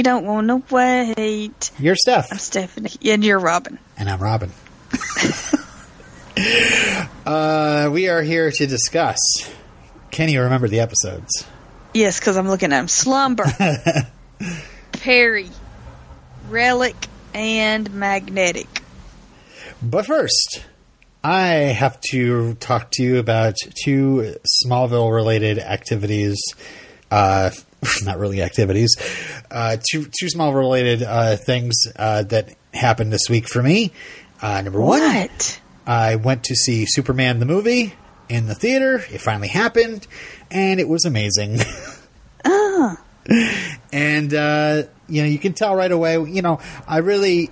We don't want to wait. You're Steph. I'm Stephanie. And you're Robin. And I'm Robin. uh, we are here to discuss. Can you remember the episodes? Yes, because I'm looking at them. Slumber, Perry, Relic, and Magnetic. But first, I have to talk to you about two Smallville related activities. Uh, not really activities. Uh, two two Smallville related uh, things uh, that happened this week for me. Uh, number one, What? I went to see Superman the movie in the theater. It finally happened, and it was amazing. Ah. and uh, you know, you can tell right away. You know, I really,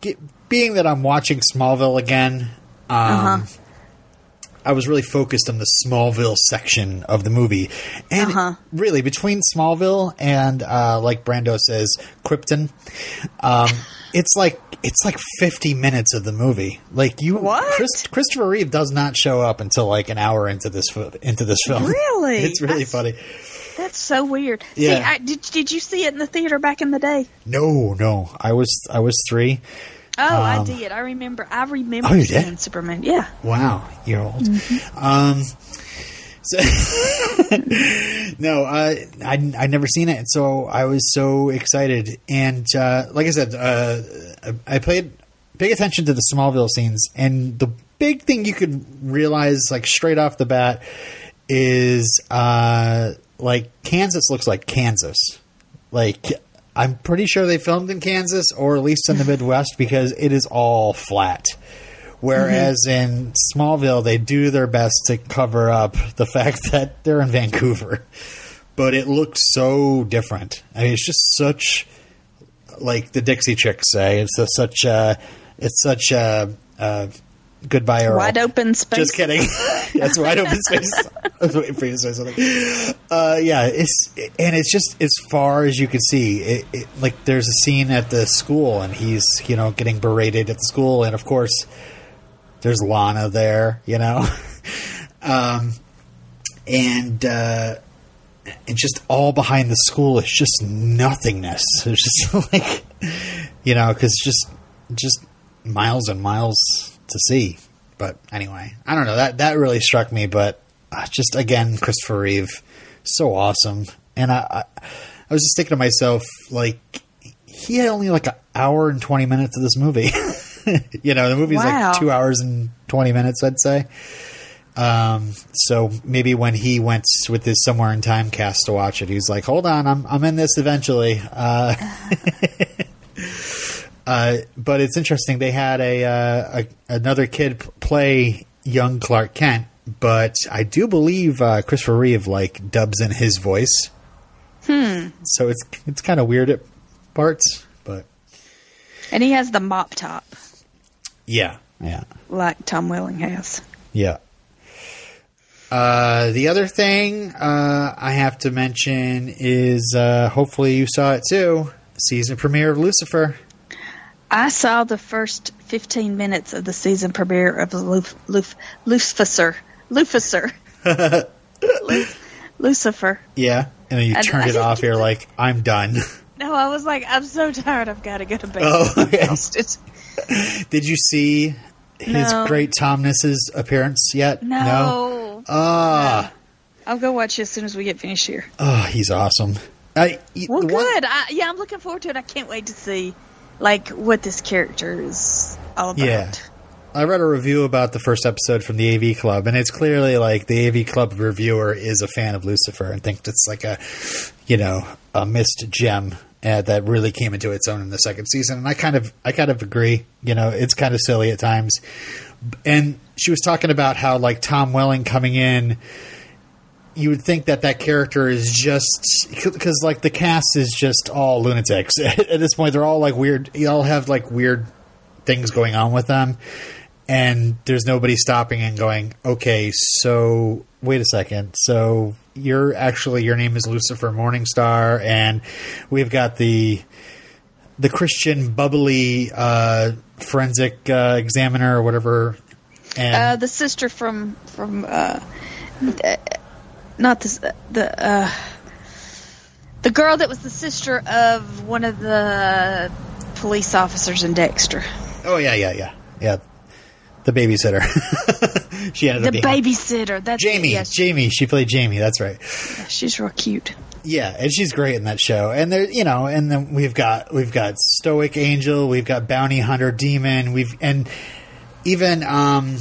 get, being that I'm watching Smallville again. Um, Uh-huh. I was really focused on the Smallville section of the movie, and Uh-huh. really between Smallville and, uh, like Brando says, Krypton, um, it's like it's like 50 minutes of the movie. Like you, What? Chris, Christopher Reeve does not show up until like an hour into this into this film. Really? it's really That's- funny. That's so weird. Yeah. See, I, did, did you see it in the theater back in the day? No, no, I was I was three. Oh, I Um, did. I remember. I remember Oh, you seeing did? Superman. Yeah. Wow, you're old. Um, so no, uh, I I never seen it, so I was so excited. And uh, like I said, uh, I played big attention to the Smallville scenes, and the big thing you could realize, like straight off the bat, is uh, like Kansas looks like Kansas. Like I'm pretty sure they filmed in Kansas or at least in the Midwest because it is all flat. Whereas mm-hmm. in Smallville, they do their best to cover up the fact that they're in Vancouver. But it looks so different. I mean, it's just such, like the Dixie Chicks say, it's a, such a, it's such a, a goodbye Earl. Wide open space. Just kidding. That's wide open space. I was waiting for you to say something. Uh, yeah, it's and it's just as far as you can see. It, it, like there's a scene at the school, and he's you know getting berated at the school, and of course there's Lana there, you know, um, and uh, and just all behind the school is just nothingness. It's just like you know because just just miles and miles to see. But anyway, I don't know that that really struck me. But uh, just again, Christopher Reeve, so awesome. And I, I, I was just thinking to myself, like, he had only like an hour and twenty minutes of this movie. you know, the movie's Wow. like two hours and twenty minutes, I'd say. Um, so maybe when he went with his somewhere in time cast to watch it, he's like, "Hold on, I'm I'm in this eventually." Uh, uh, but it's interesting. They had a, uh, a another kid p- play young Clark Kent, but I do believe uh, Christopher Reeve like dubs in his voice. Hmm. So it's it's kind of weird at parts, but and he has the mop top yeah, yeah. like Tom Welling has. Yeah. Uh, the other thing uh, I have to mention is uh, hopefully you saw it too. Season premiere of Lucifer. I saw the first 15 minutes of the season premiere of Luf, Luf, Lucifer. Lucifer. Lucifer. Yeah, and then you turned I it off. You're like, I'm done. No, I was like, I'm so tired. I've got to go to bed. Oh, okay. Did you see his No. great Tomness's appearance yet? No. Ah, I'll go watch it as soon as we get finished here. oh, he's awesome. I, Well, one- good. I, yeah, I'm looking forward to it. I can't wait to see, like, what this character is all about. Yeah. I read a review about the first episode from the AV Club, and it's clearly like the AV Club reviewer is a fan of Lucifer and thinks it's like a, you know, a missed gem uh, that really came into its own in the second season. And I kind of, I kind of agree. You know, it's kind of silly at times. And she was talking about how like Tom Welling coming in, you would think that that character is just because like the cast is just all lunatics at this point. They're all like weird. You all have like weird things going on with them and there's nobody stopping and going okay so wait a second so you're actually your name is lucifer morningstar and we've got the the christian bubbly uh forensic uh, examiner or whatever and Uh, the sister from from uh, not this the uh, The girl that was the sister of one of the police officers in Dexter. Oh yeah, yeah, yeah, yeah. The babysitter. she ended The babysitter. That's Jamie. Yes, Jamie. She played Jamie. That's right. she's real cute. Yeah, and she's great in that show. And there, you know, and then we've got we've got Stoic Angel, we've got Bounty Hunter Demon, we've and even um,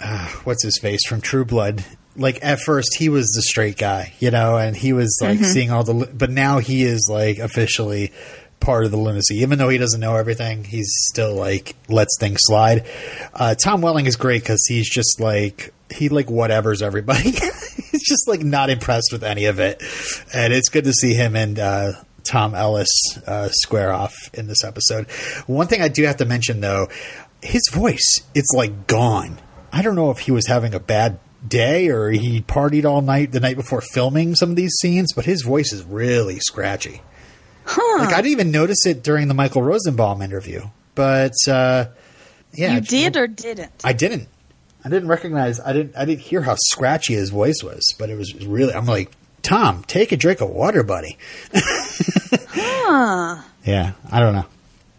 uh, what's his face from True Blood. Like at first he was the straight guy, you know, and he was like seeing all the, but now he is like officially part of the lunacy. Even though he doesn't know everything, he's still like lets things slide. Uh, Tom Welling is great because he's just like he like whatever's everybody. he's just like not impressed with any of it, and it's good to see him and uh, Tom Ellis uh, square off in this episode. One thing I do have to mention though, his voice it's like gone. I don't know if he was having a bad day or he partied all night the night before filming some of these scenes, but his voice is really scratchy. Huh. Like I didn't even notice it during the Michael Rosenbaum interview, but uh, yeah, you did or didn't? I didn't. I didn't recognize. I didn't. I didn't hear how scratchy his voice was, but it was really. I'm like, Tom, take a drink of water, buddy. Huh. Yeah, I don't know.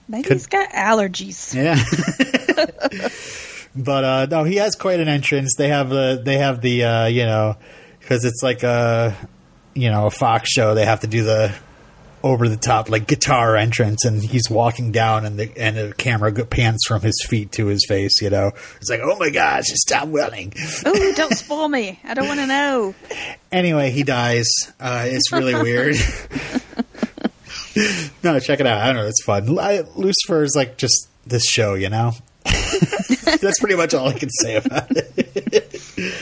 Maybe Could- he's got allergies. Yeah. but uh no, he has quite an entrance. They have the they have the uh you know cuz it's like a you know, a Fox show, they have to do the over the top like guitar entrance and he's walking down and the and the camera pans from his feet to his face, you know. It's like, "Oh my gosh, it's Tom Welling." Oh, don't spoil me. I don't want to know. Anyway, he dies. Uh, it's really weird. no, check it out. I don't know. It's fun. Lucifer is like just this show, you know? That's pretty much all I can say about it.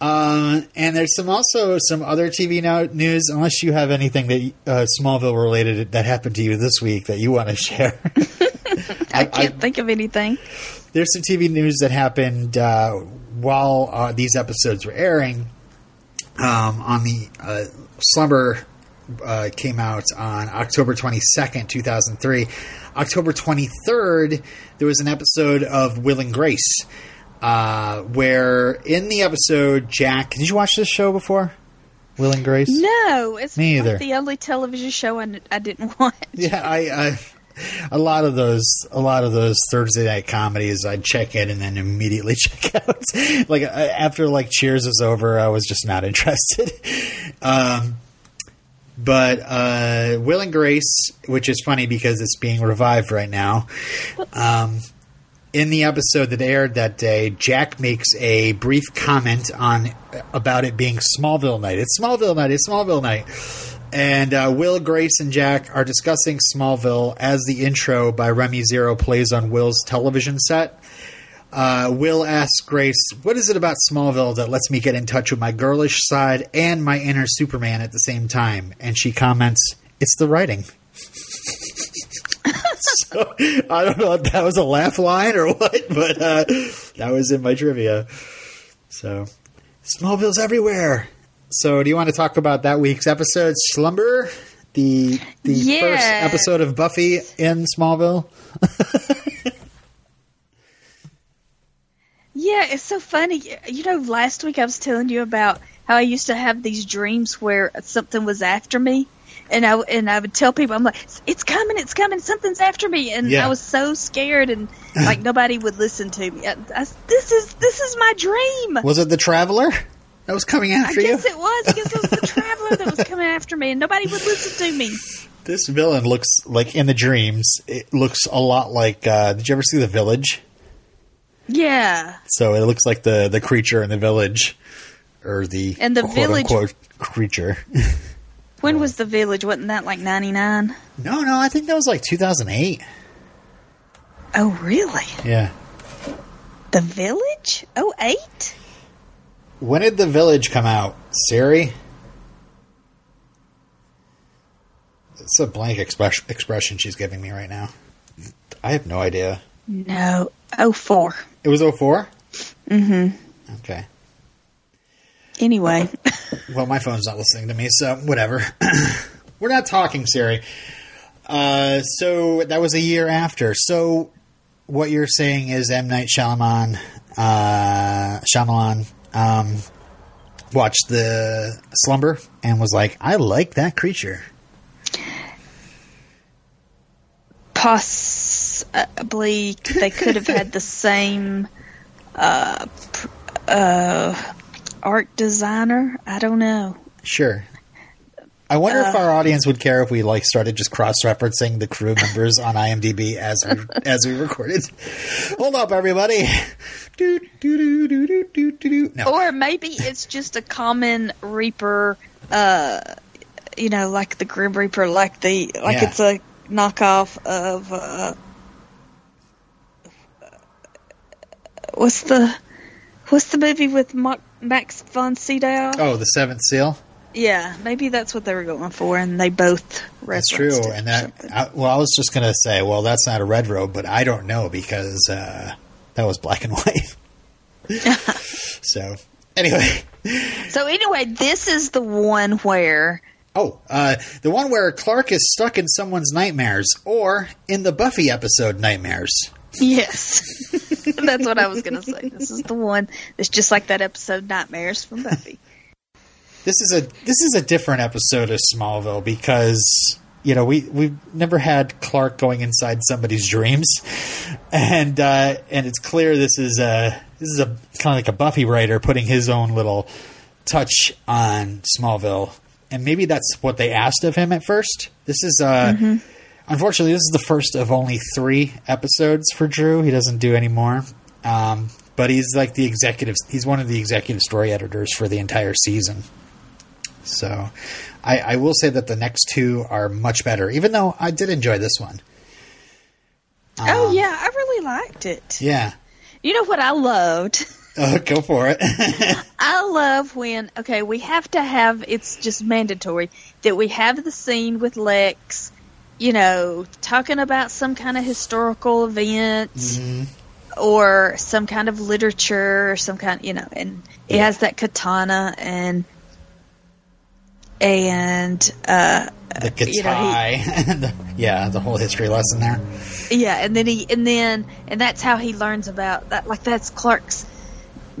um, and there's some also some other TV now, news, unless you have anything that uh, Smallville related that happened to you this week that you want to share. I can't think of anything. there's some TV news that happened uh, while uh, these episodes were airing. Um, on the uh, Slumber uh, came out on October 22nd, 2003. October 23rd, there was an episode of Will and Grace, uh, where in the episode, Jack. Did you watch this show before? Will and Grace? No, it's Me either. the only television show I, I didn't watch. Yeah, I, I a lot of those a lot of those Thursday night comedies I'd check in and then immediately check out. like uh, after like Cheers was over, I was just not interested. um but uh, Will and Grace, which is funny because it's being revived right now. Um, in the episode that aired that day, Jack makes a brief comment on about it being Smallville night. It's Smallville night. It's Smallville night. And uh, Will, Grace, and Jack are discussing Smallville as the intro by Remy Zero plays on Will's television set. Uh, Will asks Grace, What is it about Smallville that lets me get in touch with my girlish side and my inner Superman at the same time? And she comments, It's the writing. so I don't know if that was a laugh line or what, but uh, that was in my trivia. So Smallville's everywhere. So do you want to talk about that week's episode, Slumber? The the Yeah. first episode of Buffy in Smallville? Yeah, it's so funny. You know, last week I was telling you about how I used to have these dreams where something was after me, and I and I would tell people, I'm like, "It's coming, it's coming, something's after me," and Yeah. I was so scared, and like nobody would listen to me. I, I- this is this is my dream. Was it the Traveler that was coming I after you? I guess it was. I guess it was the traveler that was coming after me, and nobody would listen to me. This villain looks like in the dreams. It looks a lot like. Uh, did you ever see The Village? Yeah, So it looks like the the creature in the village, or the And the quote village- unquote creature. when was the village? Wasn't that like '99? no, no, I think that was like 2008. Oh, really? Yeah. The village? Oh, eight? When did the village come out, Siri? It's a blank expression expression she's giving me right now. I have no idea. No, oh four. It was 4 Mm-hmm. Okay. Anyway. well, my phone's not listening to me, so whatever. We're not talking, Siri. Uh, so that was a year after. So what you're saying is M. Night Shyamalan, uh, Shyamalan um, watched The Slumber and was like, I like that creature. Possibly they could have had the same uh, uh, art designer. I don't know. Sure. I wonder if Uh, our audience would care if we like started just cross-referencing the crew members on IMDb as we as we recorded. Hold up, everybody. Do, do, do, do, do, do, do, do. No. Or maybe it's just a common Reaper, uh, you know, like the Grim Reaper, like the like Yeah. it's a knockoff of uh, what's the what's the movie with Max von Sydow? Oh, the Seventh Seal. Yeah, maybe that's what they were going for, and they both That's true. it And that. I, well, I was just going to say, well, that's not a red robe, but I don't know because uh, that was black and white. so, anyway. So anyway, this is the one where Oh, uh, the one where Clark is stuck in someone's nightmares, or in the Buffy episode Nightmares. Yes, that's what I was going to say. This is the one that's just like that episode Nightmares from Buffy. This is a this is a different episode of Smallville because you know we we've never had Clark going inside somebody's dreams, and uh, and it's clear this is a this is a kind of like a Buffy writer putting his own little touch on Smallville, and maybe that's what they asked of him at first. This is uh, unfortunately this is the first of only three episodes for Drew. He doesn't do any more. Um, but he's like the executive. He's one of the executive story editors for the entire season. So, I, I will say that the next two are much better, even though I did enjoy this one. oh Um, yeah, I really liked it. Yeah. You know what I loved? Uh, go for it. I love when okay, we have to have it's just mandatory that we have the scene with Lex, you know, talking about some kind of historical event Mhm. or some kind of literature or some kind, you know, and Yeah. has that katana and and uh The guitar. you know, the- yeah, the whole history lesson there. Yeah, and then he and then and that's how he learns about that. Like that's Clark's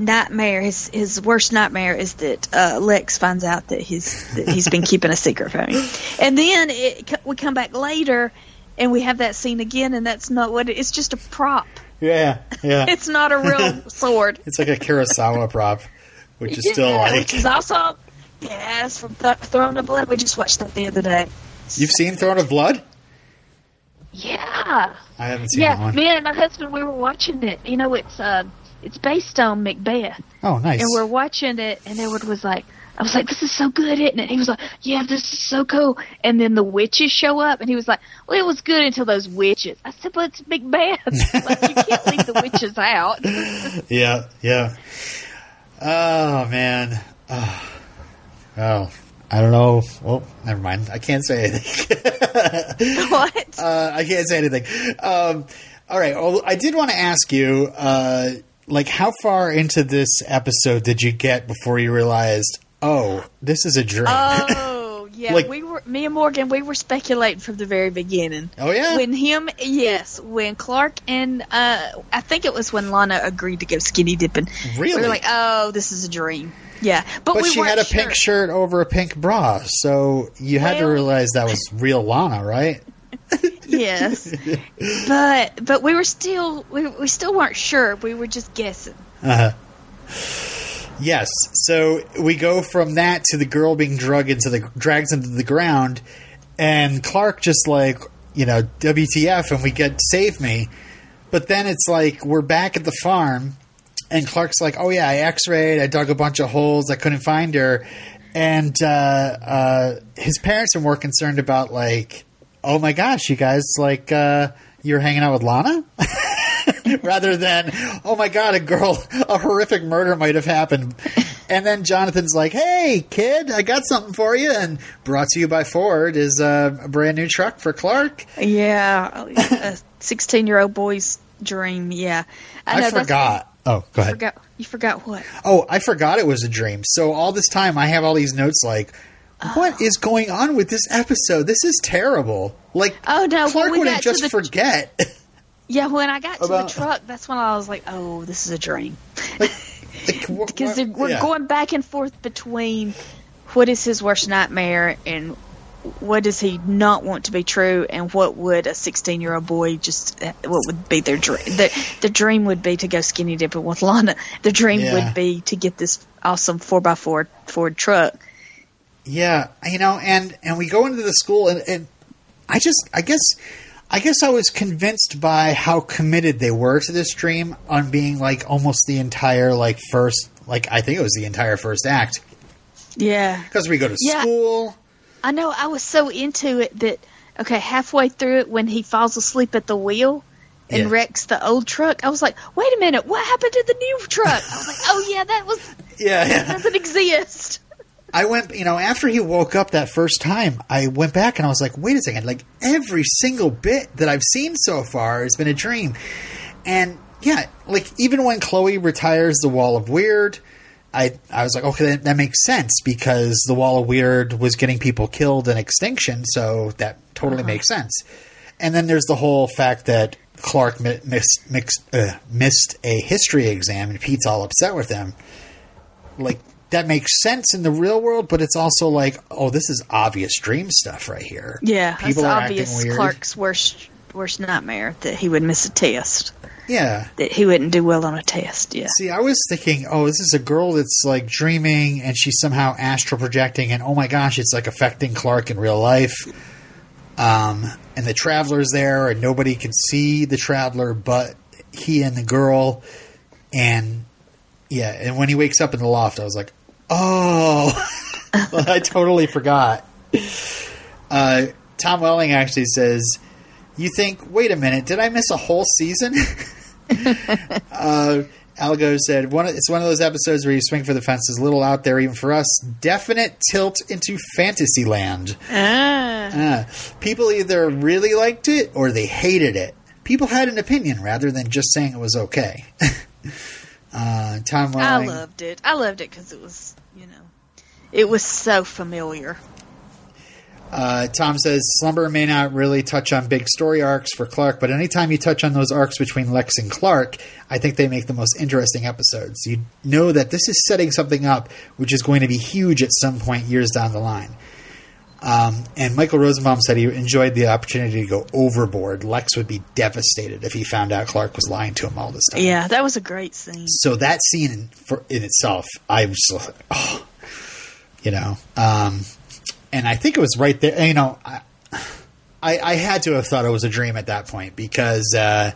nightmare. His his worst nightmare is that uh, Lex finds out that he's that he's been keeping a secret from him. And then it, we come back later, and we have that scene again, and that's not what it, it's just a prop. Yeah, yeah. It's not a real sword. It's like a Kurosawa prop, which is still like. which is also yes from Th- Throne of Blood. We just watched that the other day. You've seen Throne of Blood? Yeah. I haven't seen that Yeah, one. me and my husband we were watching it. You know, it's uh, it's based on Macbeth, Oh, nice. and we're watching it, and Edward was like, "I was like, this is so good, isn't it?" He was like, "Yeah, this is so cool." And then the witches show up, and he was like, "Well, it was good until those witches." I said, "But it's Macbeth. like you can't leave the witches out." Yeah, yeah. Oh man. Oh. oh. I don't know. Well, never mind. I can't say anything. what? uh, I can't say anything. Um, all right. Well, I did want to ask you, uh, like, how far into this episode did you get before you realized, oh, this is a dream? Oh, yeah. Like- we were me and Morgan. We were speculating from the very beginning. oh yeah. When him, yes, when Clark and uh, I think it was when Lana agreed to go skinny dipping. Really? We were like, oh, this is a dream. Yeah, but, but we she had a sure. pink shirt over a pink bra, so you had to realize that was real Lana, right? Yes, but but we were still we we still weren't sure. We were just guessing. Uh-huh. Yes. So we go from that to the girl being drugged into the dragged into the ground, and Clark just like you know WTF, and we get save me. But then it's like we're back at the farm, and Clark's like, "Oh yeah, I X-rayed. I dug a bunch of holes. I couldn't find her." And uh, uh, his parents are more concerned about like, "Oh my gosh, you guys like uh, you're hanging out with Lana." rather than oh my god a girl a horrific murder might have happened and then jonathan's like hey kid i got something for you and brought to you by ford is uh, a brand new truck for clark Yeah, a sixteen-year-old boy's dream. Yeah, i, know, that's- forgot oh go ahead forgot. You forgot what? oh i forgot it was a dream so all this time i have all these notes like what is going on with this episode this is terrible like Oh no, clark we wouldn't just the forget yeah, when I got to About- the truck, that's when I was like, oh, this is a dream. like, wh- because wh- we're yeah. going back and forth between what is his worst nightmare and what does he not want to be true, and what would a 16 year old boy just uh, what would be their dream? The, the dream would be to go skinny dipping with Lana. The dream Yeah. would be to get this awesome four x four Ford truck. Yeah, you know, and and we go into the school, and, and I just, I guess, I guess I was convinced by how committed they were to this dream on being like almost the entire like first, like I think it was the entire first act Yeah. because we go to Yeah. school. I know. I was so into it that okay, halfway through it, when he falls asleep at the wheel and Yeah. wrecks the old truck, I was like, "Wait a minute, what happened to the new truck?" I was like, "Oh yeah, that was Yeah, that yeah. doesn't exist." I went, you know, after he woke up that first time, I went back and I was like, wait a second, like every single bit that I've seen so far has been a dream. And yeah, like even when Chloe retires the Wall of Weird, I I was like, okay, that, that makes sense because the Wall of Weird was getting people killed in extinction, so that totally makes sense. And then there's the whole fact that Clark mi- missed mixed, uh, missed a history exam and Pete's all upset with him. Like that makes sense in the real world, but it's also like, oh, this is obvious dream stuff right here. Yeah, people it's are obvious. acting weird. Clark's worst worst nightmare that he would miss a test, Yeah. that he wouldn't do well on a test. Yeah, See, I was thinking, oh, this is a girl that's like dreaming and she's somehow astral projecting, and oh my gosh, it's like affecting Clark in real life. Um, and the traveler's there, and nobody can see the traveler but he and the girl. And yeah, and when he wakes up in the loft, I was like, oh, I totally forgot. Uh, Tom Welling actually says, You think, wait a minute, did I miss a whole season? uh, Al Gough said, one, of- It's one of those episodes where you swing for the fences, a little out there even for us. Definite tilt into fantasy land. ah, Uh, people either really liked it or they hated it. People had an opinion rather than just saying it was okay. uh, Tom Welling, I loved it. I loved it because it was, it was so familiar. Uh, Tom says Slumber may not really touch on big story arcs for Clark, but anytime you touch on those arcs between Lex and Clark, I think they make the most interesting episodes. You know that this is setting something up which is going to be huge at some point years down the line. Um, and Michael Rosenbaum said he enjoyed the opportunity to go overboard. Lex would be devastated if he found out Clark was lying to him all this time. Yeah, that was a great scene. So that scene in, for, in itself, I was just like, oh, you know, um, and I think it was right there. You know, I, I, I had to have thought it was a dream at that point because, uh,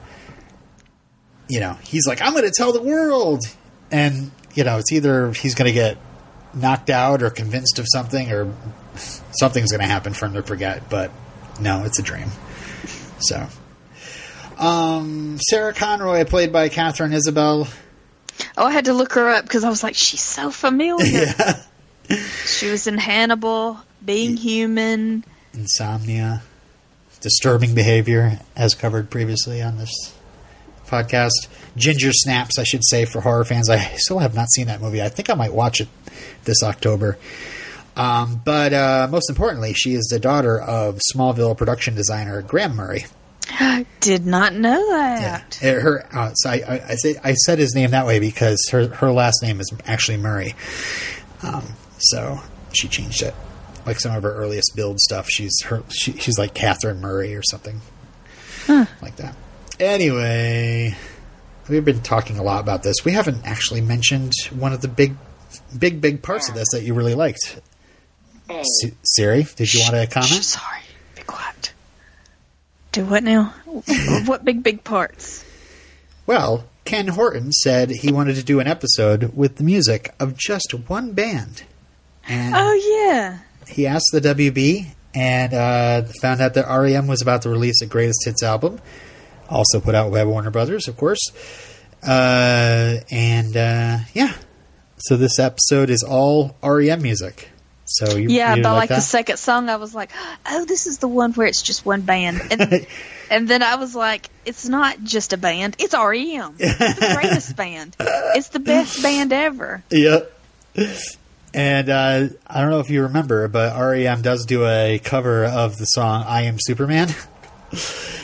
you know, he's like, I'm going to tell the world, and you know, it's either he's going to get knocked out or convinced of something, or something's going to happen for him to forget. But no, it's a dream. So. Um, Sarah Conroy, played by Katharine Isabelle, Oh, I had to look her up because I was like, she's so familiar. She was in Hannibal, Being Human. insomnia, disturbing behavior, as covered previously on this podcast. Ginger Snaps, I should say, for horror fans. I still have not seen that movie. I think I might watch it this October. Um, but uh, most importantly, she is the daughter of Smallville production designer Graeme Murray. I did not know that. Uh, Her, uh, so I, I, I, say, I said his name that way because her, her last name is actually Murray. Um, so she changed it. Like some of her earliest build stuff, she's her she, she's like Catherine Murray or something like that. Anyway, we've been talking a lot about this. We haven't actually mentioned one of the big, big, big parts of this that you really liked. Oh. Si- Siri, did you want to Shh, comment? sorry. Be quiet. Do what now? what big, big parts? Well, Ken Horton said he wanted to do an episode with the music of just one band. And Oh, yeah. he asked the WB and uh, found out that REM was about to release a greatest hits album. Also put out by Warner Brothers, of course. Uh, and uh, yeah, so this episode is all REM music. So you, Yeah, you but like the second song, I was like, oh, this is the one where it's just one band. And, and then I was like, it's not just a band, it's REM. It's the greatest band. It's the best band ever. Yep. And uh, I don't know if you remember, but REM does do a cover of the song "I Am Superman."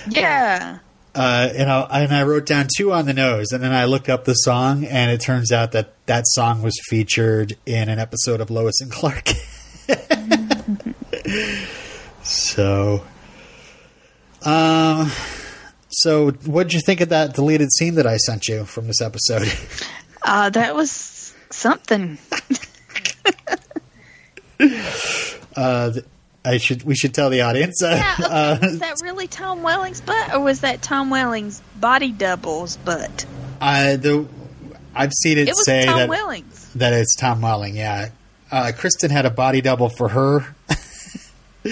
Yeah. Uh, and, I, and I wrote down two on the nose, and then I looked up the song, and it turns out that that song was featured in an episode of Lois and Clark. So, um, so what did you think of that deleted scene that I sent you from this episode? Uh, that was something. Uh, I should we should tell the audience. Uh, Yeah, okay, uh, was that really Tom Welling's butt, or was that Tom Welling's body double's butt? I the I've seen it, It was say Tom that Welling's. that it's Tom Welling. Yeah, uh, Kristen had a body double for her,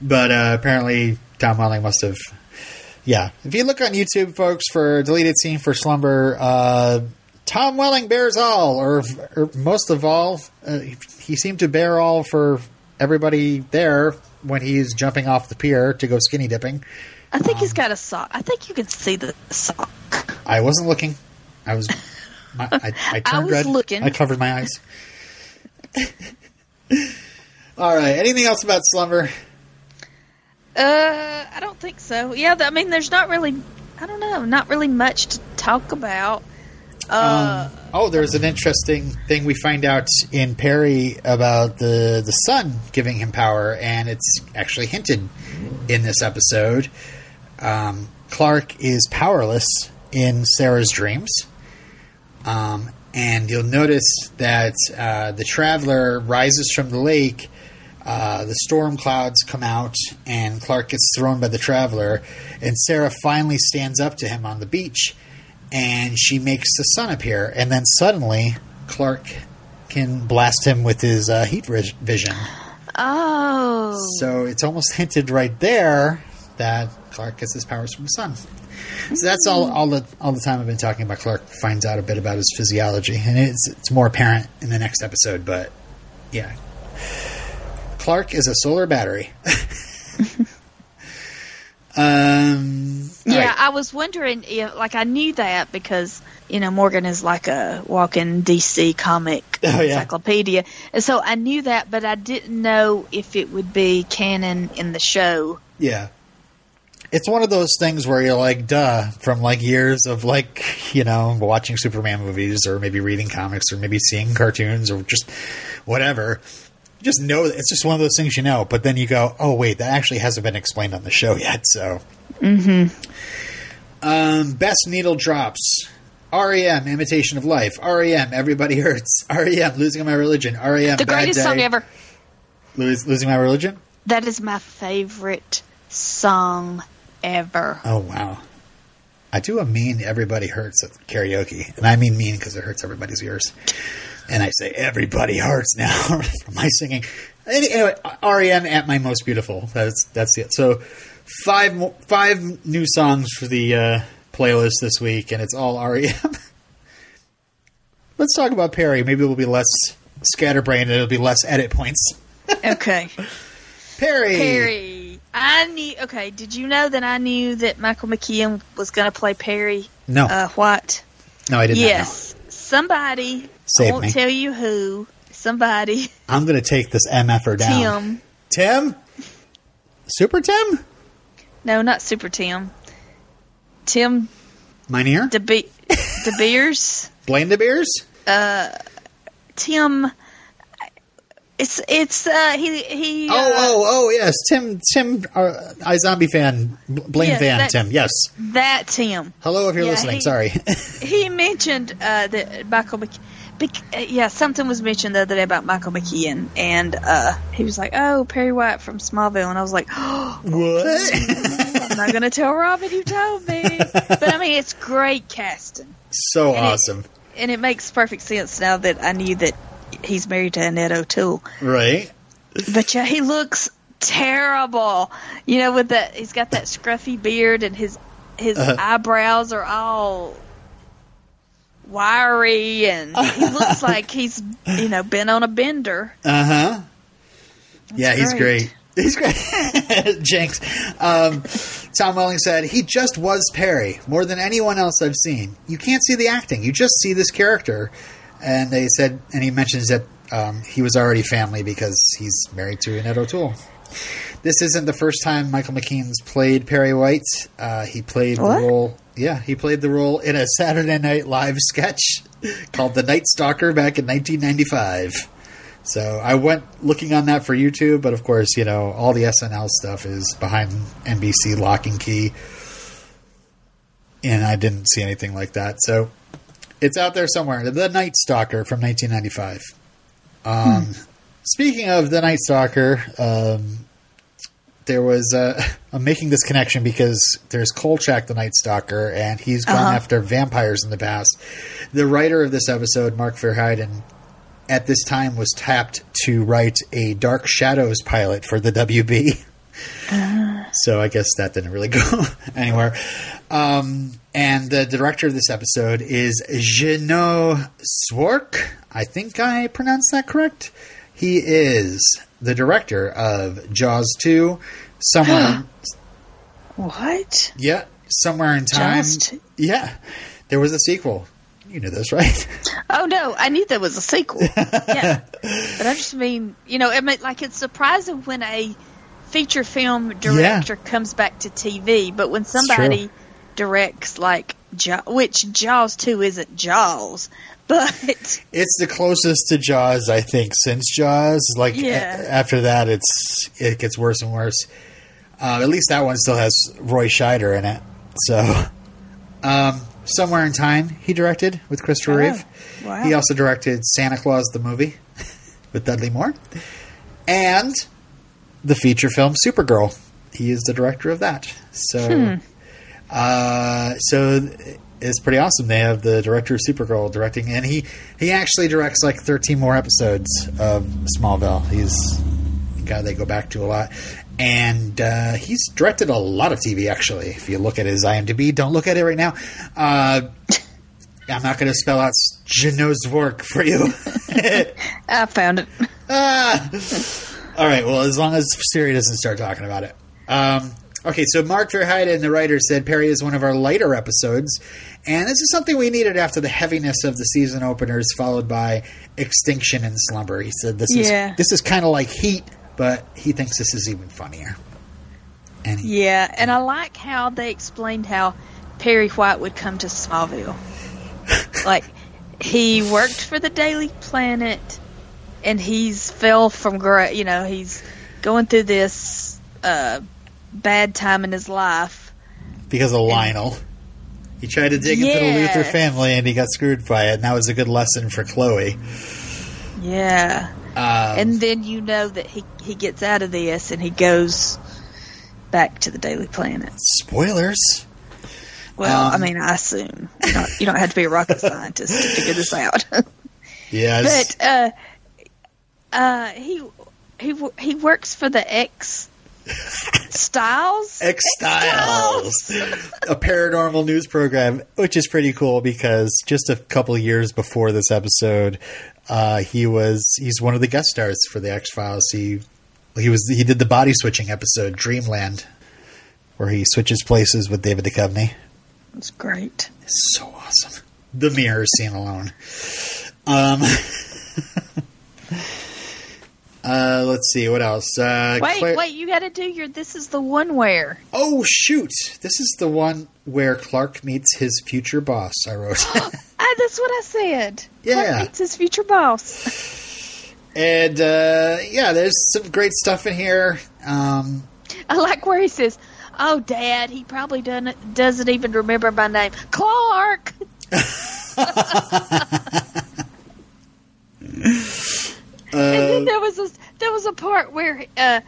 but uh, apparently Tom Welling must have. Yeah, if you look on YouTube, folks, for deleted scene for Slumber, uh, Tom Welling bears all, or, or most of all, uh, he seemed to bear all for everybody there when he's jumping off the pier to go skinny dipping. I think Um, he's got a sock. I think you can see the sock. I wasn't looking. I was. My, I, I turned was red. looking. I covered my eyes. All right. Anything else about slumber? Uh, I don't think so. Yeah, I mean, there's not really. I don't know. Not really much to talk about. Uh, Um, oh, there's an interesting thing we find out in Perry about the the sun giving him power, and it's actually hinted in this episode. Um, Clark is powerless in Sarah's dreams, um, and you'll notice that uh, the traveler rises from the lake. Uh, the storm clouds come out, and Clark gets thrown by the traveler. And Sarah finally stands up to him on the beach, and she makes the sun appear. And then suddenly, Clark can blast him with his uh, heat vis- vision. oh, So it's almost hinted right there that Clark gets his powers from the sun. So that's all. All the all the time I've been talking about Clark finds out a bit about his physiology, and it's it's more apparent in the next episode. But yeah, Clark is a solar battery. um. yeah. right. I was wondering if, like, I knew that because you know Morgan is like a walking DC comic Oh, yeah. encyclopedia, and so I knew that, but I didn't know if it would be canon in the show. Yeah. It's one of those things where you're like, duh, from like years of like, you know, watching Superman movies or maybe reading comics or maybe seeing cartoons or just whatever. Just know it's just one of those things you know, but then you go, oh, wait, that actually hasn't been explained on the show yet. So, mm-hmm. um, best needle drops. REM, Imitation of Life. REM, Everybody Hurts. REM, Losing My Religion. REM, The Bad greatest Day. song ever. Lose, Losing My Religion? That is my favorite song ever. Oh wow. I do a mean everybody hurts at karaoke, and I mean mean because it hurts everybody's ears. And I say everybody hurts now from my singing. Anyway, REM at my most beautiful. That's that's it. So five mo- five new songs for the uh, playlist this week, and it's all REM. Let's talk about Perry. Maybe it'll be less scatterbrained, and it'll be less edit points. Okay. Perry. Perry. I knew. Okay, did you know that I knew that Michael McKean was going to play Perry No, uh, White? no, I didn't. Yes. Somebody. Save I won't me. tell you who. Somebody. I'm going to take this MFer down. Tim. Tim? Super Tim? No, not Super Tim. Tim Minear? De, Be- De Beers. Blaine the Beers? Uh, Tim. It's it's uh he he. Oh, uh, oh, oh, yes. Tim, Tim, uh, iZombie fan, B- Blaine Yes, fan, that- Tim. Yes. that Tim. Hello if you're Yeah, listening. he- Sorry. He mentioned uh, that Michael Mc- Bec- uh, yeah, something was mentioned the other day about Michael McKean, and uh, he was like, "Oh, Perry White from Smallville," and I was like, oh, what? "I'm not going to tell Robin you told me." But I mean, it's great casting, so And it- awesome. and it makes perfect sense now that I knew that he's married to Annette O'Toole. right? But yeah, he looks terrible. You know, with that, he's got that scruffy beard, and his his Uh-huh. eyebrows are all wiry, and he looks like he's you know been on a bender. Uh huh. Yeah, he's great. He's great. Jinx. Um, Tom Welling said, he just was Perry, more than anyone else I've seen. You can't see the acting, you just see this character. And they said, and he mentions that um, he was already family because he's married to Annette O'Toole. This isn't the first time Michael McKean's played Perry White. Uh, he played What? the role. Yeah, he played the role in a Saturday Night Live sketch called "The Night Stalker" back in 1995. So I went looking on that for YouTube, but of course, you know, all the SNL stuff is behind NBC lock and key. And I didn't see anything like that. So it's out there somewhere. The Night Stalker from 1995. Um, Speaking of The Night Stalker, um, there was uh, I'm making this connection because there's Kolchak, the Night Stalker, and he's gone Uh-huh. after vampires in the past. The writer of this episode, Mark Verheiden, at this time was tapped to write a Dark Shadows pilot for the WB. So I guess that didn't really go anywhere. Um, and the director of this episode is Jeannot Szwarc. I think I pronounced that correct. He is the director of Jaws 2, Somewhere, What? yeah, Somewhere in Time. Jaws 2? Yeah, there was a sequel. You knew this, right? Oh no, I knew there was a sequel. yeah, but I just mean, you know, I mean, like it's surprising when a feature film director comes back to TV, but when somebody directs like Jaw, which Jaws two isn't Jaws, but It's the closest to Jaws, I think, since Jaws. Like Yeah. a- after that, it's it gets worse and worse. Uh, at least that one still has Roy Scheider in it. So, um, somewhere in time, he directed with Christopher Oh, Reeve. wow. He also directed Santa Claus the movie with Dudley Moore, and the feature film Supergirl. He is the director of that. So, uh, so it's pretty awesome. They have the director of Supergirl directing, and he he actually directs like 13 more episodes of Smallville. He's a guy they go back to a lot, and uh, he's directed a lot of TV. Actually, if you look at his IMDb, don't look at it right now. Uh, I'm not going to spell out Jeannot Szwarc for you. I found it. Ah. All right. Well, as long as Siri doesn't start talking about it. Um, okay. So Mark Verheiden, the writer, said Perry is one of our lighter episodes, and this is something we needed after the heaviness of the season openers, followed by Extinction and Slumber. He said this Yeah. is this is kind of like Heat, but he thinks this is even funnier. And he, Yeah, and I like how they explained how Perry White would come to Smallville. like he worked for the Daily Planet, and he's fell from gra- you know he's going through this uh, bad time in his life. because of Lionel. He tried to dig into the Luthor family, and he got screwed by it. And that was a good lesson for Chloe. Yeah, Um, and then you know that he he gets out of this and he goes back to the Daily Planet. spoilers. Well, I Um, mean, I assume you don't, you don't have to be a rocket scientist to figure this out. Yes. but uh, uh, he he he works for the X Styles. X Styles, a paranormal news program, which is pretty cool because just a couple years before this episode, uh, he was he's one of the guest stars for the X Files. He he was he did the body switching episode Dreamland, where he switches places with David Duchovny. That's great. It's so awesome. The mirror scene alone. Um. Uh, let's see what else. Uh, Wait, Claire- wait, you got to do your. This is the one where. Oh shoot! This is the one where Clark meets his future boss. I wrote, Ah, that's what I said. Yeah. Clark meets his future boss. and uh, yeah, there's some great stuff in here. Um, I like where he says, "Oh, Dad, he probably doesn't doesn't even remember my name, Clark." there was a there was a part where uh,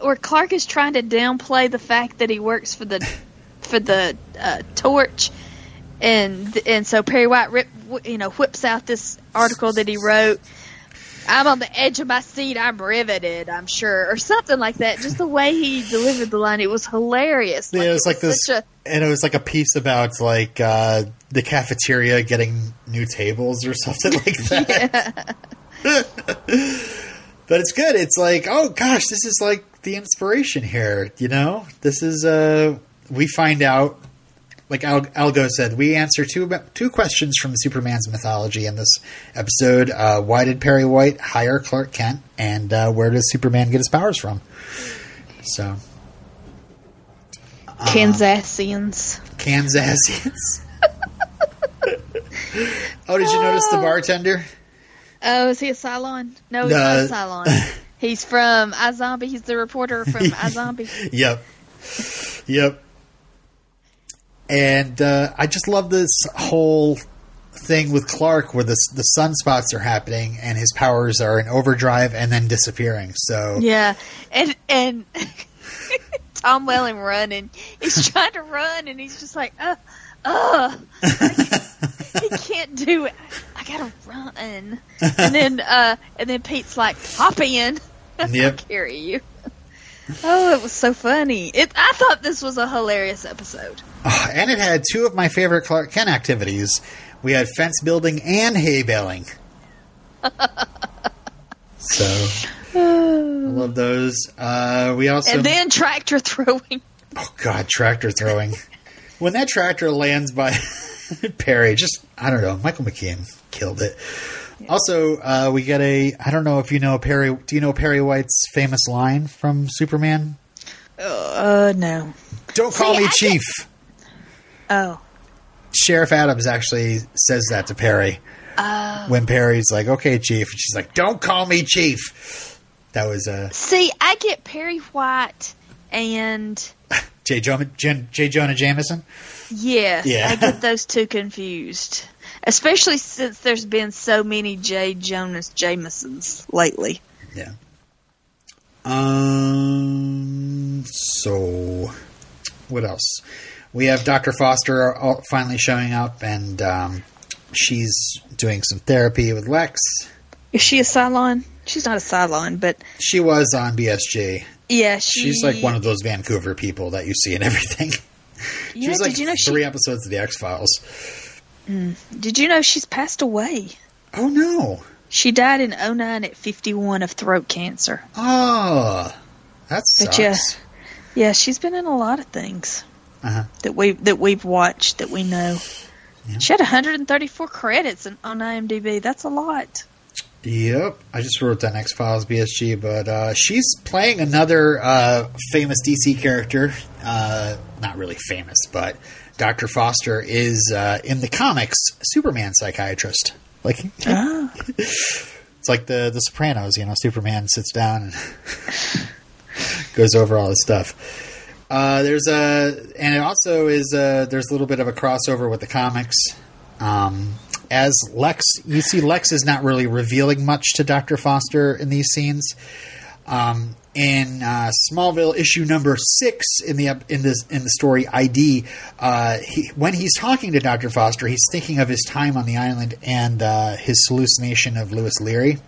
where Clark is trying to downplay the fact that he works for the for the uh, torch, and and so Perry White rip, you know whips out this article that he wrote. I'm on the edge of my seat. I'm riveted. I'm sure, or something like that. Just the way he delivered the line, it was hilarious. yeah, it was it like this, such and it was like a piece about like uh, the cafeteria getting new tables or something like that. but it's good. It's like, oh gosh, this is like the inspiration here. You know, this is uh, we find out. Like Al- Algo said, we answer two two questions from Superman's mythology in this episode. Uh, why did Perry White hire Clark Kent, and uh, where does Superman get his powers from? So, a Kansasians. Kansasians. oh, did you notice the bartender? Oh, is he a Cylon? No, he's No. not a Cylon. He's from iZombie. He's the reporter from iZombie. Yep. Yep. And uh, I just love this whole thing with Clark where the, the sunspots are happening and his powers are in overdrive and then disappearing. So, Yeah, and and Tom Welling running. He's trying to run, and he's just like, uh, uh, he can't do it. Gotta run. And then uh, and then Pete's like, hop in. Yep. Carry you. Oh, it was so funny. It. I thought this was a hilarious episode. Oh, and it had two of my favorite Clark Kent activities. We had fence building and hay baling. so, I love those. Uh, we also. and then tractor throwing. Oh God, tractor throwing. when that tractor lands by Perry, just I don't know. Michael McKean killed it. Also, uh, we get a. I don't know if you know Perry. Do you know Perry White's famous line from Superman? Uh, no. Don't call See, me I Chief. Oh. Sheriff Adams actually says that to Perry Uh, when Perry's like, "Okay, Chief," and she's like, "Don't call me Chief." That was uh, see, I get Perry White and J. Jonah, J. Jonah Jameson. Yes, Yeah. I get those two confused. Especially since there's been so many J. Jonah Jamesons lately. Yeah. Um. So, what else? We have Dr. Foster finally showing up, and um, she's doing some therapy with Lex. Is she a Cylon? She's not a Cylon, but She was on BSG. yeah, she, She's like one of those Vancouver people that you see in everything. She Yeah, was like did you know three she? episodes of the X Files. Did you know she's passed away? Oh no! She died in 09 at 51 of throat cancer. Oh, that But sucks. yeah, yeah, she's been in a lot of things Uh-huh. that we that we've watched that we know. Yeah. She had 134 credits in, on IMDb. That's a lot. Yep, I just wrote down X Files BSG, but uh, she's playing another uh, famous DC character. Uh, not really famous, but Doctor Foster is uh, in the comics Superman psychiatrist. Like it's like the the Sopranos, you know. Superman sits down and goes over all his stuff. Uh, there's a, and it also is a, there's a little bit of a crossover with the comics. Um, as Lex, you see, Lex is not really revealing much to Doctor Foster in these scenes. Um, in uh, Smallville issue number six in the in this in the story ID, uh, he, when he's talking to Doctor Foster, he's thinking of his time on the island and uh, his hallucination of Lewis Leary.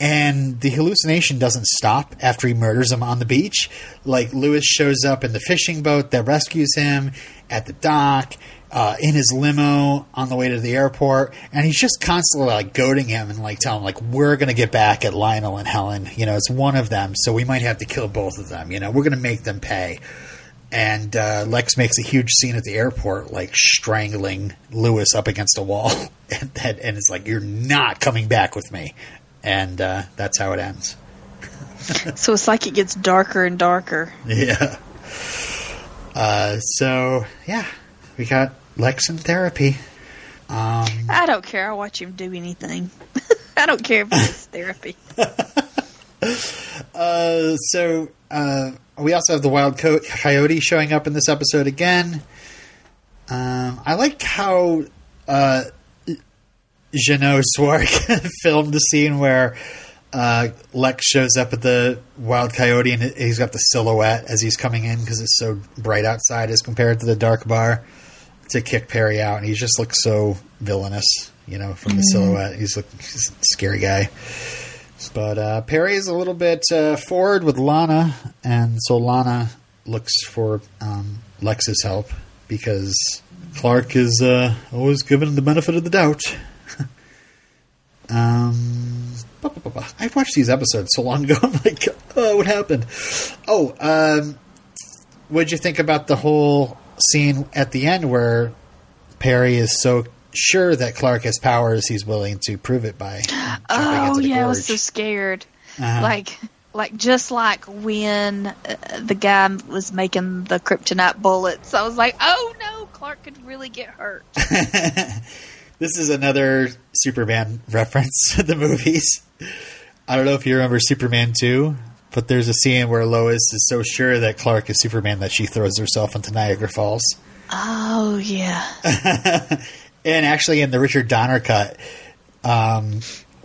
And the hallucination doesn't stop after he murders him on the beach. Like Lewis shows up in the fishing boat that rescues him at the dock, uh, in his limo on the way to the airport, and he's just constantly like goading him and like telling him like we're gonna get back at Lionel and Helen. You know, it's one of them, so we might have to kill both of them. You know, we're gonna make them pay. And uh, Lex makes a huge scene at the airport, like strangling Lewis up against a wall, and, and, and it's like, "You're not coming back with me." And uh, that's how it ends. So it's like it gets darker and darker. Yeah. Uh, so yeah, we got Lex in therapy. Um, I don't care. I'll watch him do anything. I don't care if it's therapy. uh, so uh, we also have the wild co- coyote showing up in this episode again. Um, I like how uh, Jeannot Szwarc filmed the scene where uh, Lex shows up at the wild coyote and he's got the silhouette as he's coming in because it's so bright outside as compared to the dark bar to kick Perry out, and he just looks so villainous, you know, from the silhouette. He's, look, he's a scary guy. But uh, Perry is a little bit uh, forward with Lana, and so Lana looks for um, Lex's help because Clark is uh, always given the benefit of the doubt. um, ba, ba, ba, ba. I watched these episodes so long ago. I'm like, oh, what happened? Oh, um, what'd you think about the whole scene at the end where Perry is so sure that Clark has powers, he's willing to prove it by Oh yeah, I was so scared. Uh-huh. Like, like just like when uh, the guy was making the kryptonite bullets, I was like, oh no, Clark could really get hurt. this this is another Superman reference to the movies. I don't know if you remember Superman 2, but there's a scene where Lois is so sure that Clark is Superman that she throws herself into Niagara Falls. Oh yeah. and actually, in the Richard Donner cut, um,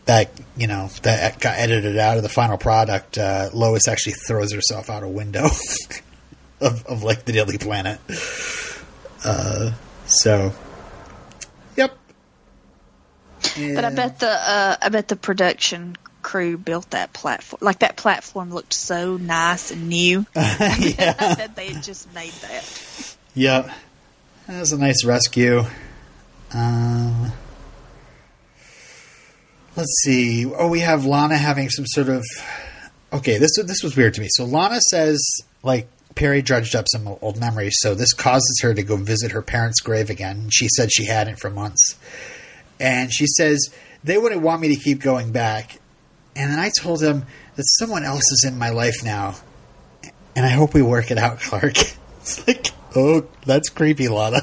that you know that got edited out of the final product, uh, Lois actually throws herself out a window of, of like the Daily Planet. Uh, so, yep. But I bet the uh, I bet the production crew built that platform. Like that platform looked so nice and new. yeah. They had just made that. Yep. That was a nice rescue. Um, let's see. Oh, we have Lana having some sort of. Okay, this this was weird to me. So Lana says like Perry dredged up some old memories, so this causes her to go visit her parents' grave again. She said she hadn't for months, and she says they wouldn't want me to keep going back. And then I told him that someone else is in my life now, and I hope we work it out, Clark. it's like, oh, that's creepy, Lana.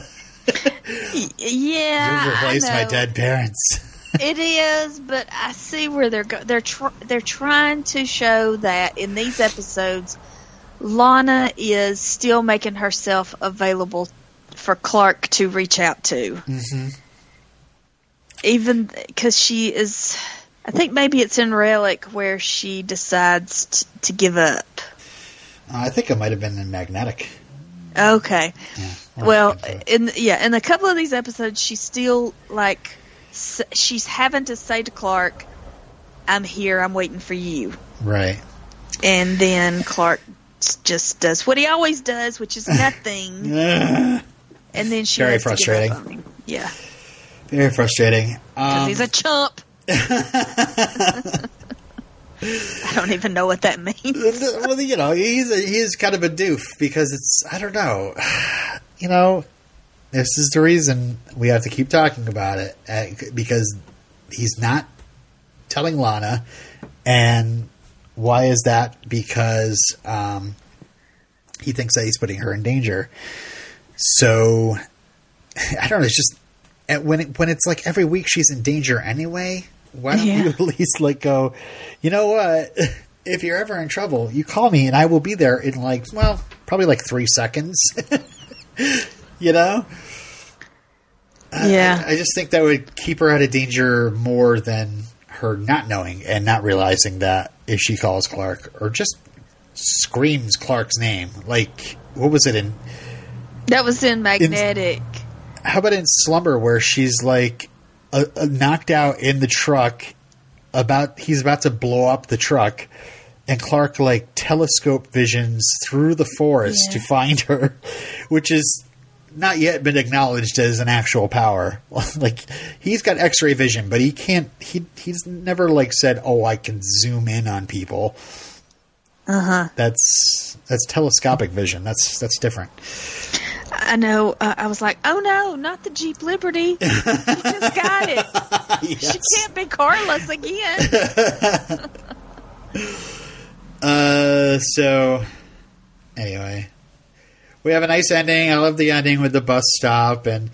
Yeah, You've replaced my dead parents. It is, but I see where they're go- they're tr- they're trying to show that in these episodes, Lana is still making herself available for Clark to reach out to, hmm even because she is. I think maybe it's in Relic where she decides t- to give up. I think it might have been in Magnetic. Okay. Yeah, Well, looking for it. in yeah, in a couple of these episodes, she's still like s- she's having to say to Clark, "I'm here. I'm waiting for you." right. And then Clark just does what he always does, which is nothing. And then she Very has to give frustrating. up on him. Yeah, Very frustrating. because Um, he's a chump. I don't even know what that means. well, you know, he's a, he's kind of a doof because it's I don't know, you know, this is the reason we have to keep talking about it uh, because he's not telling Lana, and why is that? Because um, he thinks that he's putting her in danger. So I don't know. It's just when it, when it's like every week she's in danger anyway. Why don't Yeah. you at least like go? You know what? If you're ever in trouble, you call me and I will be there in like well, probably like three seconds. you know. Yeah. I, I just think that would keep her out of danger more than her not knowing and not realizing that if she calls Clark or just screams Clark's name. Like, what was it in? That was in Magnetic. How about in Slumber where she's like uh, knocked out in the truck? About he's about to blow up the truck, and Clark like telescope visions through the forest Yeah. to find her, which is not yet been acknowledged as an actual power. like he's got X-ray vision, but he can't. He he's never like said, "Oh, I can zoom in on people." Uh huh. That's that's telescopic vision. That's that's different. I know. Uh, I was like, oh no, not the Jeep Liberty. she just got it. Yes. She can't be carless again. Uh, so anyway, we have a nice ending. I love the ending with the bus stop and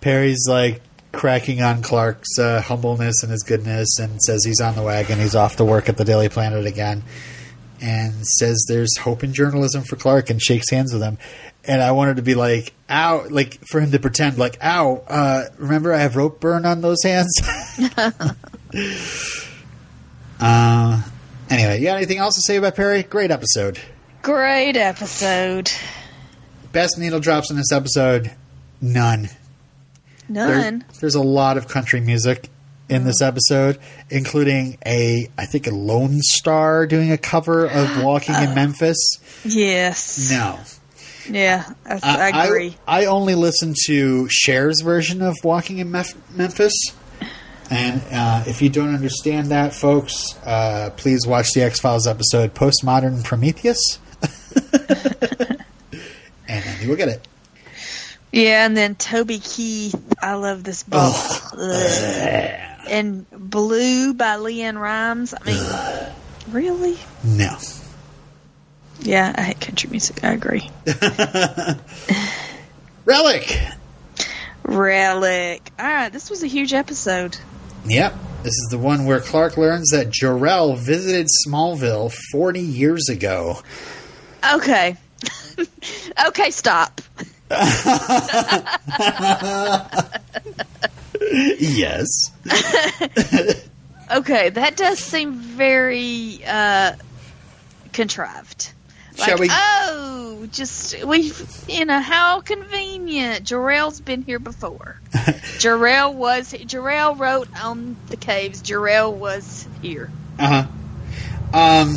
Perry's like cracking on Clark's uh, humbleness and his goodness, and says he's on the wagon. He's off to work at the Daily Planet again, and says there's hope in journalism for Clark, and shakes hands with him. And I wanted to be like, "Ow!" Like for him to pretend like, "Ow!" Uh, remember, I have rope burn on those hands. uh, anyway, you got anything else to say about Perry? Great episode. Great episode. Best needle drops in this episode? None. There- None. there's a lot of country music in this episode, including a, I think, a Lone Star doing a cover of "Walking in Memphis." Yes. No, Yeah, I, I agree. I, only listened to Cher's version of "Walking in Mef- Memphis." And uh, if you don't understand that, folks, uh, please watch the X Files episode "Postmodern Prometheus," and then you will get it. yeah, and then Toby Keith. I love this book. Ugh. And Blue by LeAnn Rimes. I mean, really? No. Yeah, I hate country music. I agree. Relic. Relic. All right, this was a huge episode. Yep. This is the one where Clark learns that Jor-El visited Smallville 40 years ago. Okay. okay, stop. yes. Okay, that does seem very uh, contrived. Like, Shall we- Oh, just we've you know, how convenient. Jor-El's been here before. Jor-El was Jor-El wrote on the caves. Jor-El was here. Uh huh. Um,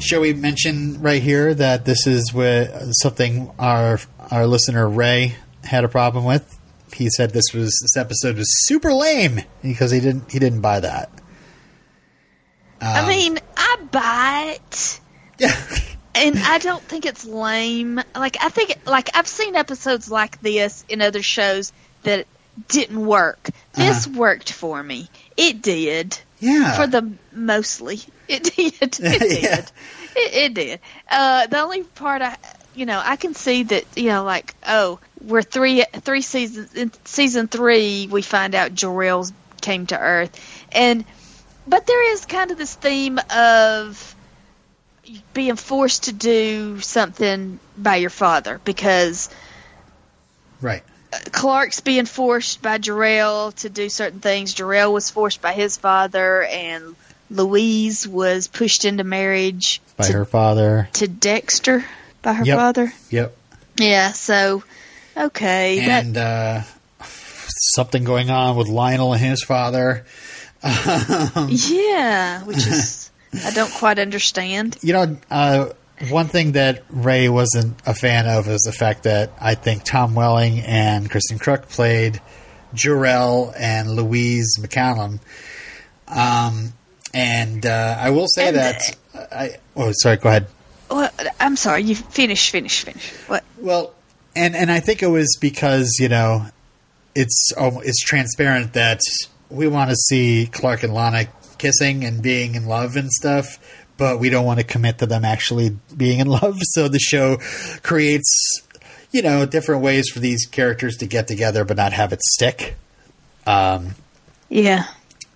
shall we mention right here that this is where something our our listener Ray had a problem with? He said this was this episode was super lame because he didn't he didn't buy that. I Um, mean, I buy it. Yeah. And I don't think it's lame. Like I think, like I've seen episodes like this in other shows that didn't work. This Uh-huh. worked for me. It did Yeah. for the mostly. It did. It did. Yeah. It, it did. Uh, the only part I, you know, I can see that you know, like oh, we're three three seasons in season three. We find out Jor-El came to Earth, and but there is kind of this theme of being forced to do something by your father because right. Clark's being forced by Jor-El to do certain things. Jor-El was forced by his father, and Louise was pushed into marriage By to, her father. to Dexter by her Yep. father. Yep. Yeah, so okay, that And uh, something going on with Lionel and his father. yeah, which is I don't quite understand. You know, uh, one thing that Ray wasn't a fan of is the fact that I think Tom Welling and Kristin Kreuk played Jor-El and Louise McCallum. Um, and uh, I will say And that I. Oh, sorry. Go ahead. Well, I'm sorry, you finish, finish, finish. What? Well, and and I think it was because you know it's it's transparent that we want to see Clark and Lana kissing and being in love and stuff, but we don't want to commit to them actually being in love. So the show creates you know different ways for these characters to get together but not have it stick. Um, Yeah,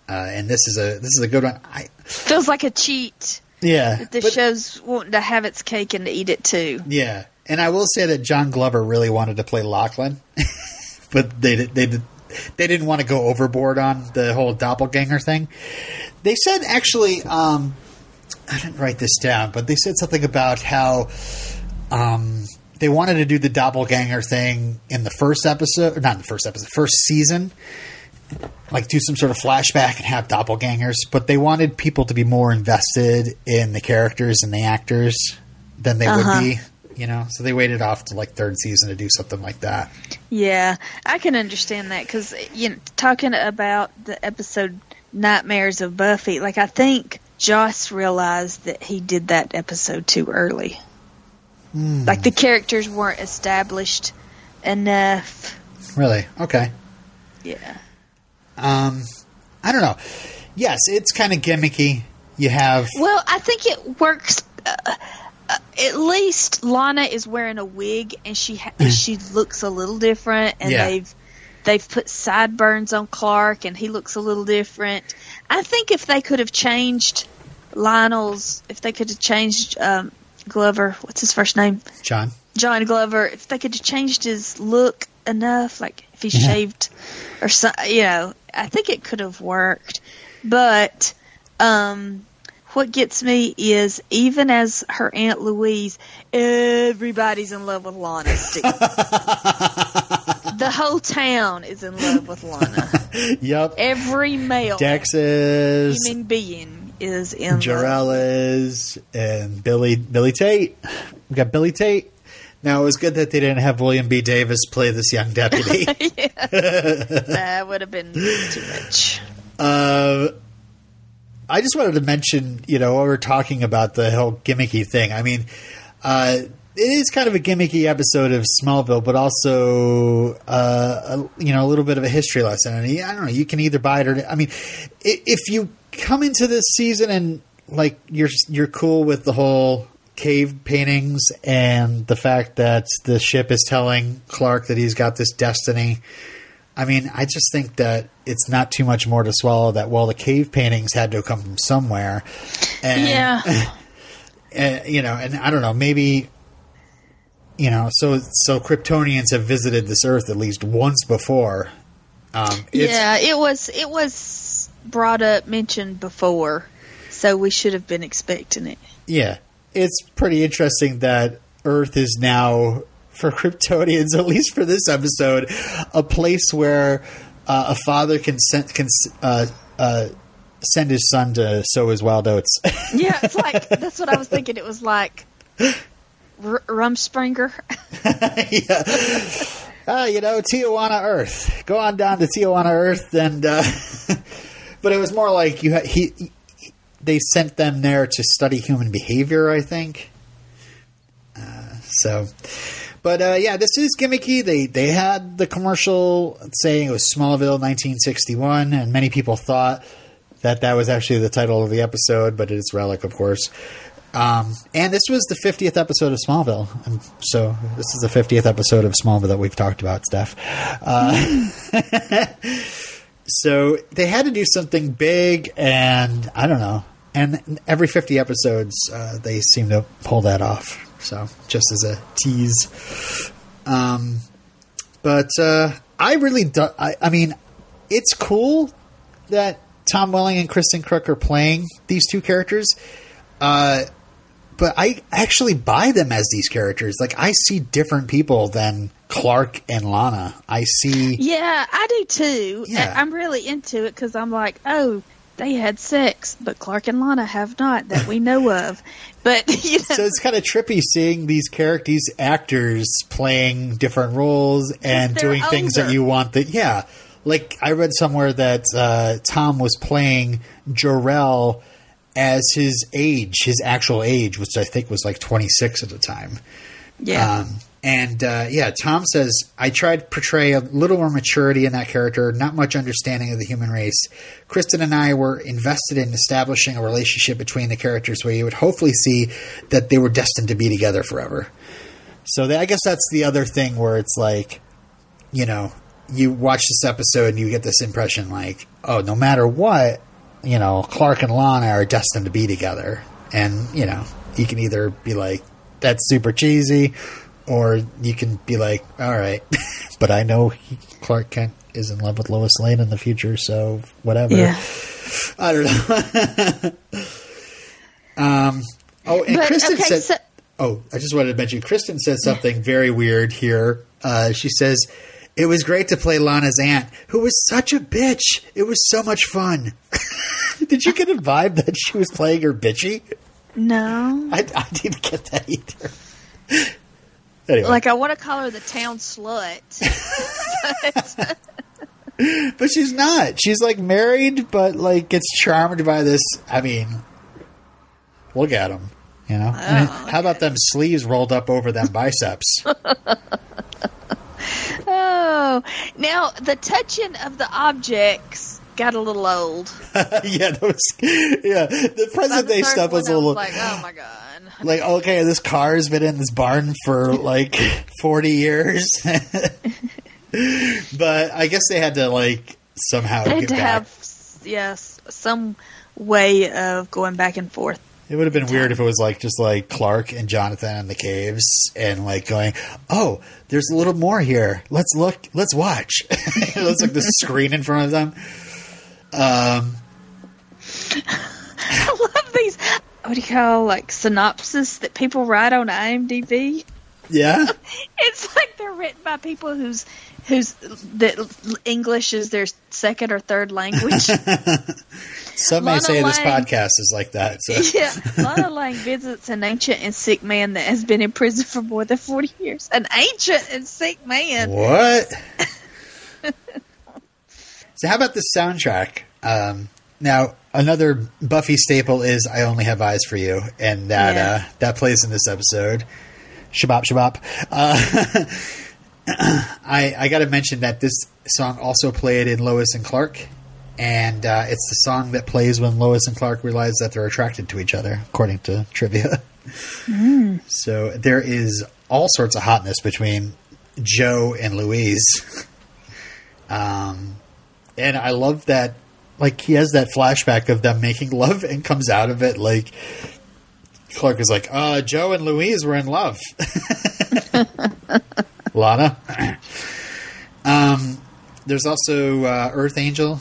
uh, and this is a this is a good one. I feels like a cheat. yeah, The but- show's wanting to have its cake and to eat it too. Yeah, and I will say that John Glover really wanted to play Lachlan, but they did- they did- they didn't want to go overboard on the whole doppelganger thing. They said actually, um, I didn't write this down, but they said something about how um, they wanted to do the doppelganger thing in the first episode, or not in the first episode, first season. Like do some sort of flashback and have doppelgangers, but they wanted people to be more invested in the characters and the actors than they Uh-huh. would be, you know. So they waited off to like third season to do something like that. Yeah, I can understand that because you know, talking about the episode "Nightmares of Buffy," like I think Joss realized that he did that episode too early. Like the characters weren't established enough. Really? Okay. Yeah. Um, I don't know. Yes, it's kind of gimmicky. You have Well, I think it works. Uh, uh, at least Lana is wearing a wig, and she ha- she looks a little different. And Yeah. they've they've put sideburns on Clark, and he looks a little different. I think if they could have changed Lionel's, if they could have changed um, Glover, what's his first name? John. John Glover. If they could have changed his look enough, like if he Yeah. shaved or so, you know, I think it could have worked. But um, what gets me is even as her aunt Louise, everybody's in love with Lana. Still. the whole town is in love with Lana. Yep. Every male Dex is, human being is in love. Jor-El is, and Billy Billy Tate. We got Billy Tate. Now it was good that they didn't have William B. Davis play this young deputy. That would have been too much. Uh, I just wanted to mention, you know, while we're talking about the whole gimmicky thing. I mean, uh, it is kind of a gimmicky episode of Smallville, but also, uh, a, you know, a little bit of a history lesson. And I don't know, you can either buy it or, I mean, if you come into this season and like you're you're cool with the whole cave paintings and the fact that the ship is telling Clark that he's got this destiny I mean, I just think that it's not too much more to swallow that, well, the cave paintings had to come from somewhere. And, Yeah. and, you know, and I don't know, maybe, you know, so, so Kryptonians have visited this Earth at least once before. Um, it's, yeah, it was it was brought up, mentioned before, so we should have been expecting it. Yeah. It's pretty interesting that Earth is now, for Kryptonians, at least for this episode, a place where uh, a father can send, can, uh, uh, send his son to sow his wild oats. Yeah, it's like that's what I was thinking. It was like R- Rumspringa. yeah. Uh, you know, Tijuana Earth. Go on down to Tijuana Earth, and uh, but it was more like you. Ha- he, he- they sent them there to study human behavior. I think. Uh, so, but uh, yeah, this is gimmicky. They they had the commercial saying it was Smallville 1961, and many people thought that that was actually the title of the episode, but it's Relic, of course. Um, and this was the 50th episode of Smallville. And so this is the 50th episode of Smallville that we've talked about, Steph. Uh, so they had to do something big, and I don't know. And every 50 episodes, uh, they seem to pull that off. So just as a tease. Um, but uh, I really do. I, I mean, it's cool that Tom Welling and Kristin Kreuk are playing these two characters. Uh, but I actually buy them as these characters. Like I see different people than Clark and Lana. I see. Yeah, I do too. Yeah. I'm really into it because I'm like, oh, they had sex, but Clark and Lana have not that we know of. But you know, So it's kind of trippy seeing these characters, these actors playing different roles and doing things that you want. That yeah, like I read somewhere that uh, Tom was playing Jor-El as his age, his actual age, which I think was like 26 at the time. yeah, Um, and uh, yeah, Tom says, I tried to portray a little more maturity in that character, not much understanding of the human race. Kristin and I were invested in establishing a relationship between the characters where you would hopefully see that they were destined to be together forever. So I guess that's the other thing where it's like, you know, you watch this episode and you get this impression like, oh, no matter what, you know, Clark and Lana are destined to be together. And, you know, you can either be like, that's super cheesy, or you can be like, all right, but I know he, Clark Kent is in love with Lois Lane in the future, so whatever. yeah. I don't know. um, oh, and But, Kristin okay, said, so- oh, I just wanted to mention, Kristin said something very weird here. Uh, she says, it was great to play Lana's aunt, who was such a bitch. It was so much fun. Did you get a vibe that she was playing her bitchy? No, I, I didn't get that either. Anyway, like I want to call her the town slut. but, but she's not. She's like married, but like gets charmed by this. I mean, look at him. You know, oh, And how about them sleeves rolled up over them biceps? oh, now the touching of the objects got a little old. yeah, that was, yeah. The present day stuff was a little like, oh my god. like okay. This car has been in this barn for like forty years, but I guess they had to like somehow They had get to back. have yes some way of going back and forth. It would have been weird if it was like just like Clark and Jonathan in the caves and like going, "Oh, there's a little more here. Let's look. Let's watch." it was like the screen in front of them. Um, I love these. What do you call like synopsis that people write on IMDb? yeah, It's like they're written by people whose whose that English is their second or third language. some may say this podcast is like that. So. yeah, Lana Lang visits an ancient and sick man that has been in prison for more than forty years. An ancient and sick man. What? So, how about the soundtrack? Um, now, another Buffy staple is "I Only Have Eyes for You," and that Yeah. uh, that plays in this episode. Shabop, shabop. Uh, I I got to mention that this song also played in Lois and Clark, and uh, it's the song that plays when Lois and Clark realize that they're attracted to each other, according to trivia. So there is all sorts of hotness between Joe and Louise. Um, and I love that, like, he has that flashback of them making love and comes out of it like Clark is like, uh, Joe and Louise were in love. Lana. um, there's also uh, Earth Angel,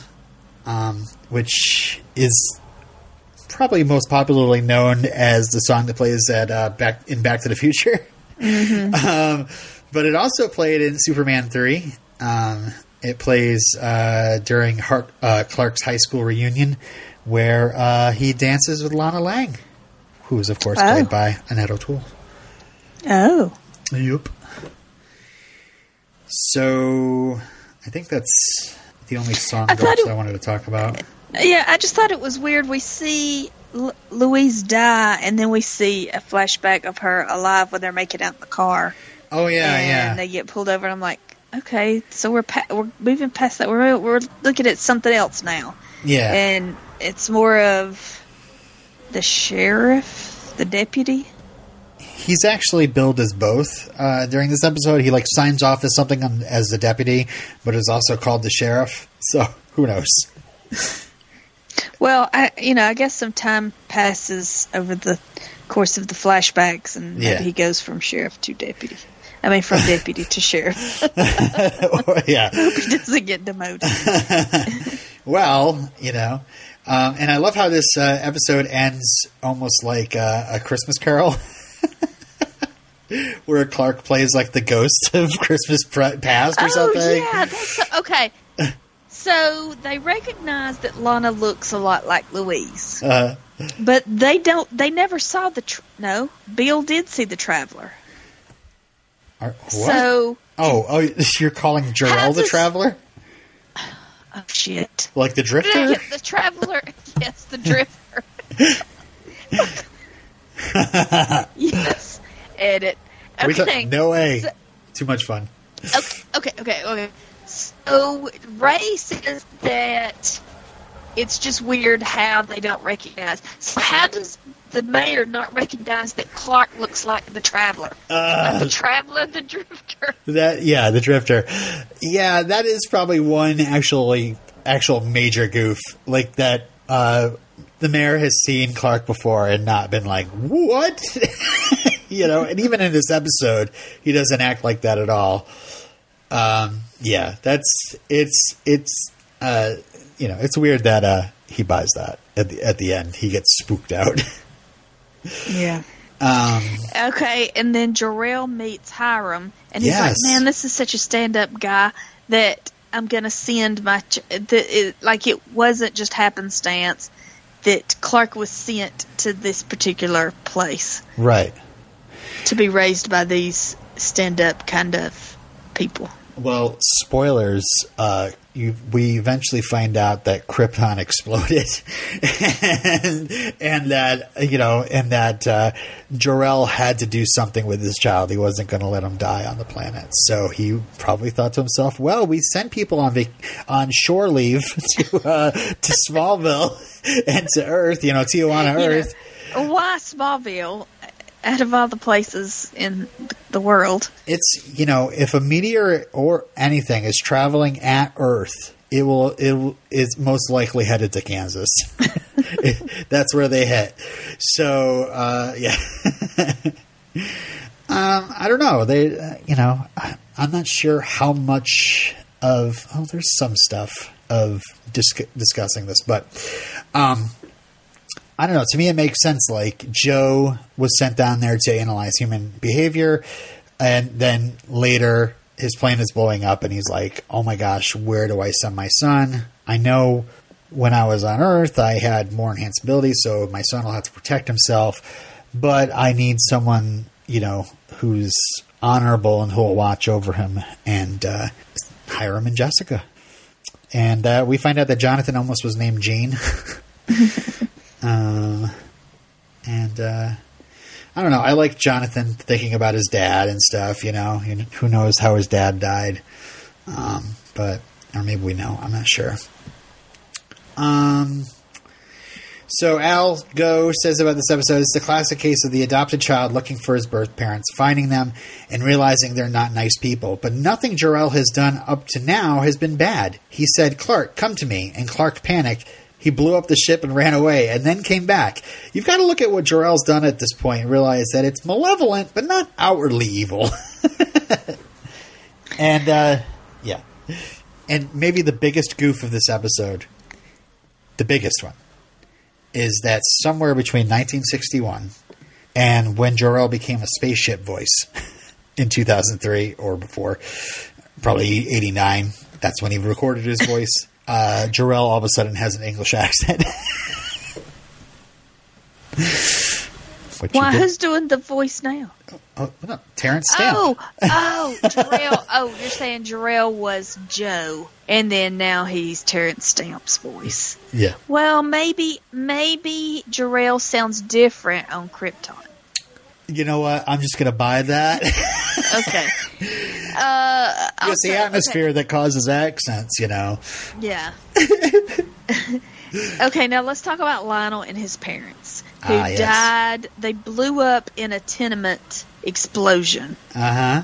um, which is probably most popularly known as the song that plays at uh, back in Back to the Future. Um, but it also played in Superman three. Um, it plays uh, during Hart, uh, Clark's high school reunion, where uh, he dances with Lana Lang, who is of course Oh. played by Annette O'Toole. Oh. Yep. So, I think that's the only song I it- I wanted to talk about. Yeah, I just thought it was weird. We see L- Louise die, and then we see a flashback of her alive when they're making out in the car. Oh yeah, and yeah. they get pulled over, and I'm like, okay, so we're pa- we're moving past that. We're we're looking at something else now, yeah. and it's more of the sheriff, the deputy. He's actually billed as both uh, during this episode. He like signs off as something on, as the deputy, but is also called the sheriff. So who knows? Well, I you know I guess some time passes over the course of the flashbacks, and Yeah. he goes from sheriff to deputy. I mean, from deputy to sheriff. yeah. he doesn't get demoted. Well, you know, um, and I love how this uh, episode ends almost like uh, a Christmas Carol, where Clark plays like the ghost of Christmas pre- past or oh something. yeah, so, okay. So they recognize that Lana looks a lot like Louise, Uh, but they don't. They never saw the. Tr- no, Bill did see the traveler. Are- what? So oh, oh, you're calling Jor-El the Traveler, oh shit. like the Drifter? Yeah, the traveler. Yes, the drifter. yes. Edit. Are we ta- Okay. no way. So- Too much fun. Okay, okay, okay, okay. So Ray says that it's just weird how they don't recognize. So how does the mayor not recognize that Clark looks like the traveler? Uh, the traveler, the drifter. That yeah, the drifter. Yeah, that is probably one actually actual major goof. Like that uh the mayor has seen Clark before and not been like, "What?" you know, and even in this episode, he doesn't act like that at all. Um yeah, that's it's it's uh you know, it's weird that uh he buys that at the at the end. He gets spooked out. Yeah. um Okay, and then Jor-El meets Hiram, and he's Yes. like, "Man, this is such a stand-up guy that I'm gonna send my ch- that it, like it wasn't just happenstance that Clark was sent to this particular place right. to be raised by these stand-up kind of people." Well, spoilers. Uh, you, we eventually find out that Krypton exploded, and, and that you know, and that uh, Jor-El had to do something with his child. He wasn't going to let him die on the planet. So he probably thought to himself, "Well, we sent people on vac- on shore leave to uh, to Smallville and to Earth. You know, Tijuana, You know, Earth." why Smallville? Out of all the places in the world, it's you know if a meteor or anything is traveling at Earth, it will it will, is most likely headed to Kansas. That's where they hit. So uh, yeah, um, I don't know. They uh, you know I, I'm not sure how much of oh there's some stuff of dis- discussing this, but um, I don't know. To me, it makes sense. Like Joe was sent down there to analyze human behavior, and then later his plane is blowing up, and he's like, "Oh my gosh, where do I send my son? I know when I was on Earth, I had more enhanced abilities, so my son will have to protect himself, but I need someone, you know, who's honorable and who will watch over him, and uh, Hiram and Jessica." And uh, we find out that Jonathan almost was named Gene. Um, and uh, I don't know. I like Jonathan thinking about his dad and stuff. You know, who knows how his dad died? Um, but or maybe we know. I'm not sure. Um. So Al Gough says about this episode, it's the classic case of the adopted child looking for his birth parents, finding them, and realizing they're not nice people. But nothing Jor-El has done up to now has been bad. He said, Clark, come to me, and Clark panicked. He blew up the ship and ran away, and then came back. You've got to look at what Jor-El's done at this point and realize that it's malevolent, but not outwardly evil. and, uh, yeah. And maybe the biggest goof of this episode, the biggest one, is that somewhere between 1961 and when Jor-El became a spaceship voice in 2003 or before, probably 89, that's when he recorded his voice. Uh, Jor-El all of a sudden has an English accent. Why, did- who's doing the voice now? Oh, no, Terence Stamp. Oh, oh, Jor-El. oh, you're saying Jor-El was Joe, and then now he's Terence Stamp's voice. Yeah. Well, maybe, maybe Jor-El sounds different on Krypton. You know what? I'm just going to buy that. Okay. Uh, it's the atmosphere that causes accents, you know. Yeah. okay, now let's talk about Lionel and his parents, who Ah, yes. died. They blew up in a tenement explosion. Uh huh.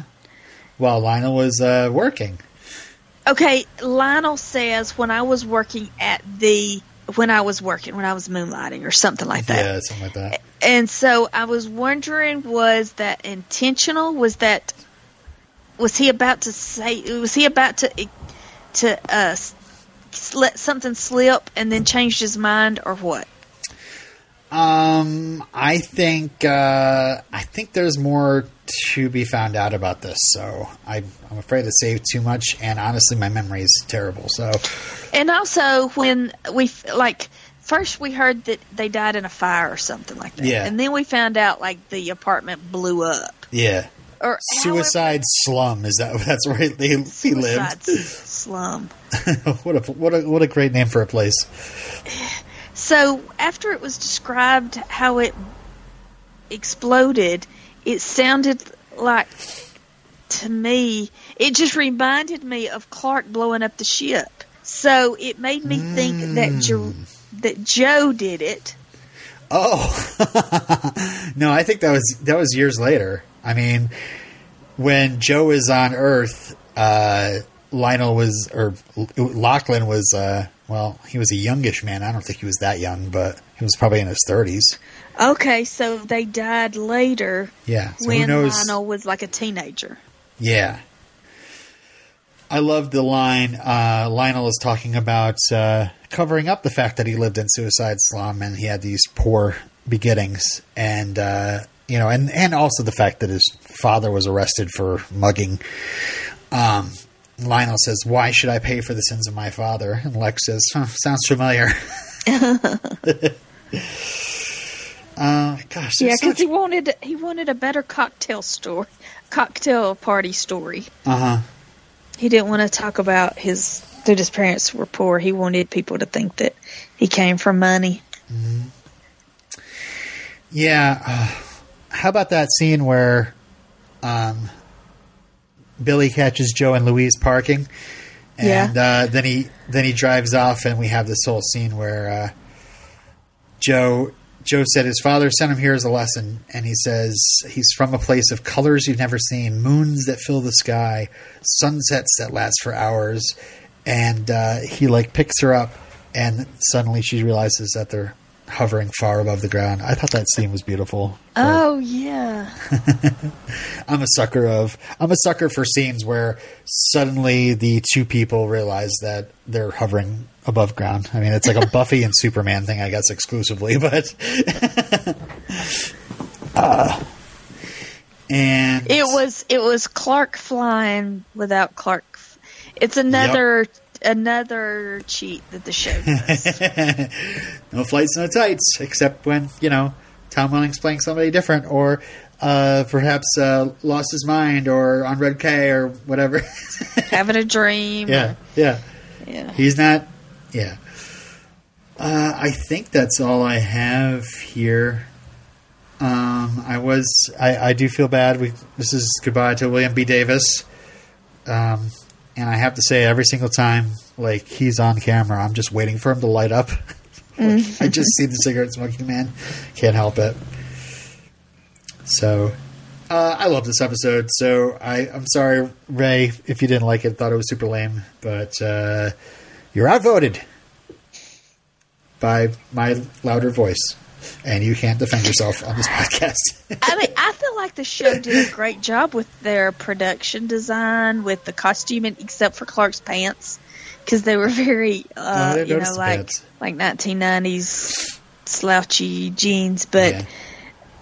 Well, Lionel was uh, working. Okay, Lionel says when I was working at the when I was working when I was moonlighting or something like that. Yeah, something like that. And so I was wondering was that intentional? Was that was he about to say was he about to to uh let something slip and then changed his mind or what? Um, I think uh, I think there's more to be found out about this. So I, I'm afraid to say too much, and honestly, my memory is terrible. So And also when we like first we heard that they died in a fire or something like that. Yeah. And then we found out like the apartment blew up. yeah, Or suicide slum is that? That's where he, he lived. slum. what a what a what a great name for a place. So after it was described how it exploded, it sounded like to me it just reminded me of Clark blowing up the ship. So it made me think that jo- that Joe did it. Oh no, I think that was that was years later. I mean, when Joe is on Earth, uh, Lionel was or Lachlan was. Uh, well, he was a youngish man. I don't think he was that young, but he was probably in his thirties. Okay, so they died later Yeah. So when? Lionel was like a teenager. Yeah. I love the line uh, Lionel is talking about uh, covering up the fact that he lived in suicide slum and he had these poor beginnings, and uh, you know, and and also the fact that his father was arrested for mugging. Um, Lionel says, "Why should I pay for the sins of my father?" And Lex says, huh, "Sounds familiar." uh, gosh, Yeah, because much- he wanted he wanted a better cocktail story, cocktail party story. uh-huh. He didn't want to talk about his that his parents were poor. He wanted people to think that he came from money. Yeah. Uh, how about that scene where um, Billy catches Joe and Louise parking, and uh, then he then he drives off, and we have this whole scene where uh, Joe Joe said his father sent him here as a lesson, and he says he's from a place of colors you've never seen, moons that fill the sky, sunsets that last for hours, and uh, he like picks her up, and suddenly she realizes that they're hovering far above the ground. I thought that scene was beautiful. Oh yeah, I'm a sucker of I'm a sucker for scenes where suddenly the two people realize that they're hovering above ground. I mean, it's like a Buffy and Superman thing, I guess, exclusively, but uh, and it was it was Clark flying without Clark. It's another another cheat that the show does. no flights, no tights, except when you know Tom Welling's playing somebody different, or uh, perhaps uh, lost his mind, or on Red K, or whatever. Having a dream. yeah, yeah. yeah. He's not. Yeah. Uh, I think that's all I have here. Um, I was. I, I do feel bad. We. This is goodbye to William B. Davis. Um, and I have to say, every single time, like he's on camera, I'm just waiting for him to light up. I just see the cigarette smoking man. Can't help it. So, uh, I love this episode. So I, I'm sorry, Ray, if you didn't like it, thought it was super lame, but uh, you're outvoted by my louder voice, and you can't defend yourself on this podcast. I mean, I feel like the show did a great job with their production design, with the costuming, except for Clark's pants, because they were very, uh, didn't you know, like pants. like 1990s slouchy jeans. But Yeah.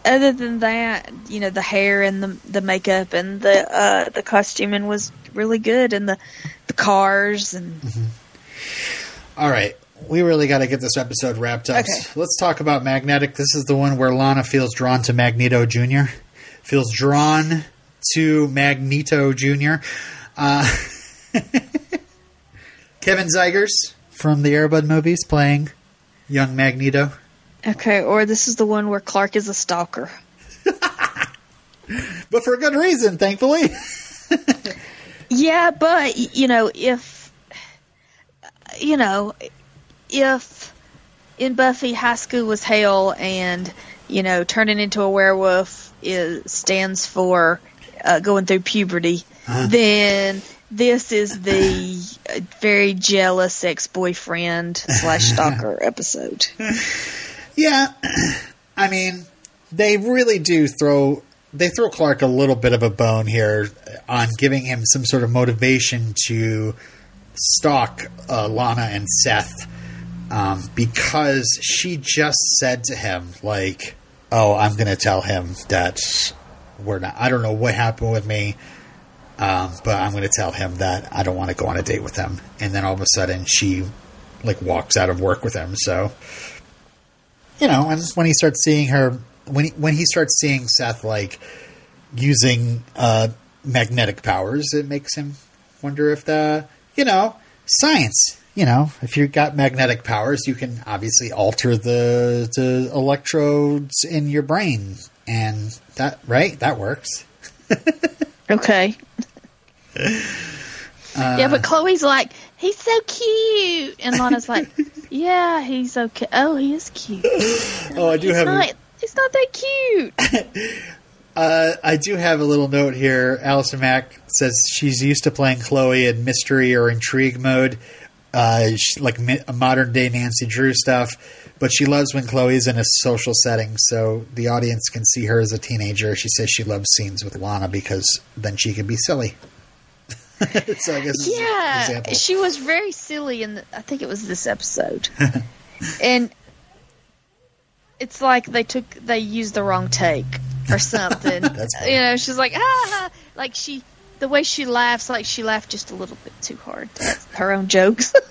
other than that, you know, the hair and the the makeup and the uh, the costuming was really good, and the the cars and All right. We really got to get this episode wrapped up. Okay. Let's talk about Magnetic. This is the one where Lana feels drawn to Magneto Jr., feels drawn to Magneto Jr. Uh, Kevin Zegers from the Airbud movies playing young Magneto. okay, or this is the one where Clark is a stalker. But for a good reason, thankfully. Yeah, but you know, if you know, if in Buffy high school was hell, and you know, turning into a werewolf is stands for uh, going through puberty, then this is the uh, very jealous ex boyfriend slash stalker episode. Yeah, I mean, they really do throw they throw Clark a little bit of a bone here on giving him some sort of motivation to stalk uh, Lana and Seth um, because she just said to him like, "Oh, I'm going to tell him that we're not. I don't know what happened with me." Um, but I'm going to tell him that I don't want to go on a date with him. And then all of a sudden, she like walks out of work with him. So, you know, and when he starts seeing her, when he, when he starts seeing Seth like using uh, magnetic powers, it makes him wonder if the you know science. You know, if you've got magnetic powers, you can obviously alter the the electrodes in your brain, and that right that works. Okay. yeah, but Chloe's like, he's so cute, and Lana's like, yeah, he's okay. Oh, he is cute. Oh, I do he's have. a- He's not that cute. Uh, I do have a little note here. Allison Mack says she's used to playing Chloe in mystery or intrigue mode, uh, sh- like mi- modern day Nancy Drew stuff. But she loves when Chloe's in a social setting, so the audience can see her as a teenager. She says she loves scenes with Lana because then she can be silly. so I guess Yeah, she was very silly in. The, I think it was this episode, and it's like they took they used the wrong take or something. You know, she's like ah," like she the way she laughs, like she laughed just a little bit too hard. at Her own jokes.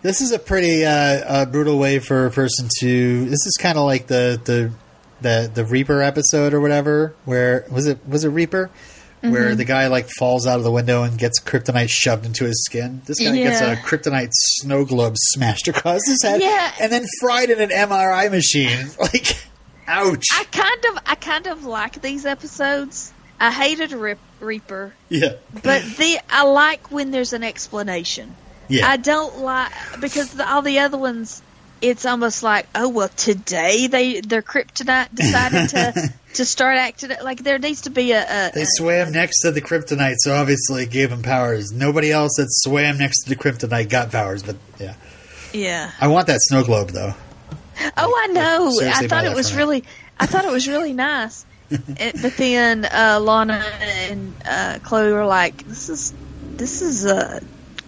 This is a pretty uh, uh, brutal way for a person to. This is kind of like the, the the the Reaper episode or whatever. Where was it? Was it Reaper? Where the guy like falls out of the window and gets kryptonite shoved into his skin. This guy gets a kryptonite snow globe smashed across his head, Yeah. and then fried in an MRI machine. Like, ouch! I kind of I kind of like these episodes. I hated Rip, Reaper, yeah, but the I like when there's an explanation. yeah. I don't like because the, all the other ones, it's almost like, oh well, today they their kryptonite decided to to start acting like there needs to be a, a, They a- swam next to the kryptonite, so obviously it gave him powers. Nobody else that swam next to the kryptonite got powers, but yeah. yeah. I want that snow globe though. Oh, I know. I thought it was really, I thought it was really nice. It- but then uh, Lana and uh, Chloe were like, "This is this is uh,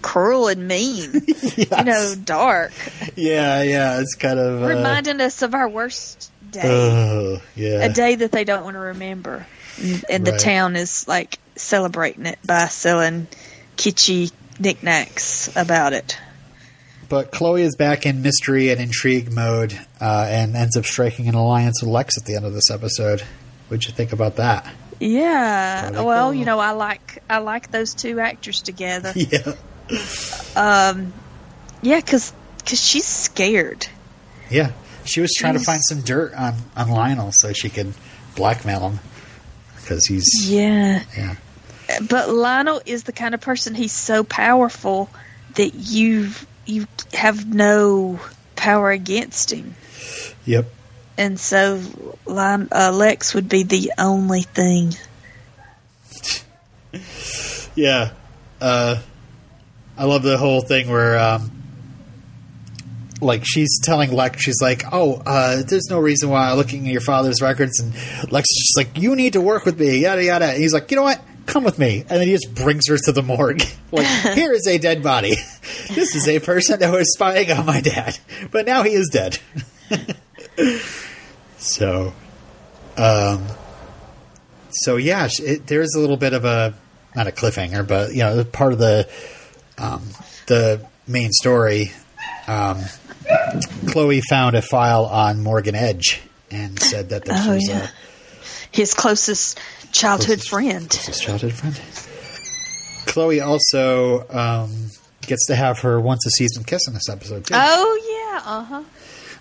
cruel and mean, you know, dark, Yeah, yeah, it's kind of uh, reminding us of our worst day." Oh, yeah. a day that they don't want to remember. And, and the Right. town is like celebrating it by selling kitschy knickknacks about it. But Chloe is back in mystery and intrigue mode, uh, and ends up striking an alliance with Lex at the end of this episode. What'd you think about that? Yeah. Well, you know, I like I like those two actors together. Yeah, Um, yeah, because cause she's scared. yeah. She was trying to find some dirt on on Lionel so she could blackmail him because he's Yeah. yeah. But Lionel is the kind of person he's so powerful that you you have no power against him. Yep. And so Lime, uh, Lex would be the only thing. Yeah. Uh, I love the whole thing where, um, like, she's telling Lex, she's like, oh, uh, there's no reason why I'm looking at your father's records. And Lex is just like, you need to work with me, yada, yada. And he's like, you know what? Come with me. And then he just brings her to the morgue. like, here is a dead body. this is a person that was spying on my dad. But now he is dead. So, um, so yeah, it, there's a little bit of a not a cliffhanger, but you know, part of the um, the main story. Um, Chloe found a file on Morgan Edge and said that this Oh, was yeah. His closest childhood Closest- friend. his childhood friend. Chloe also um, gets to have her once a season kiss in this episode too. Oh yeah, uh huh.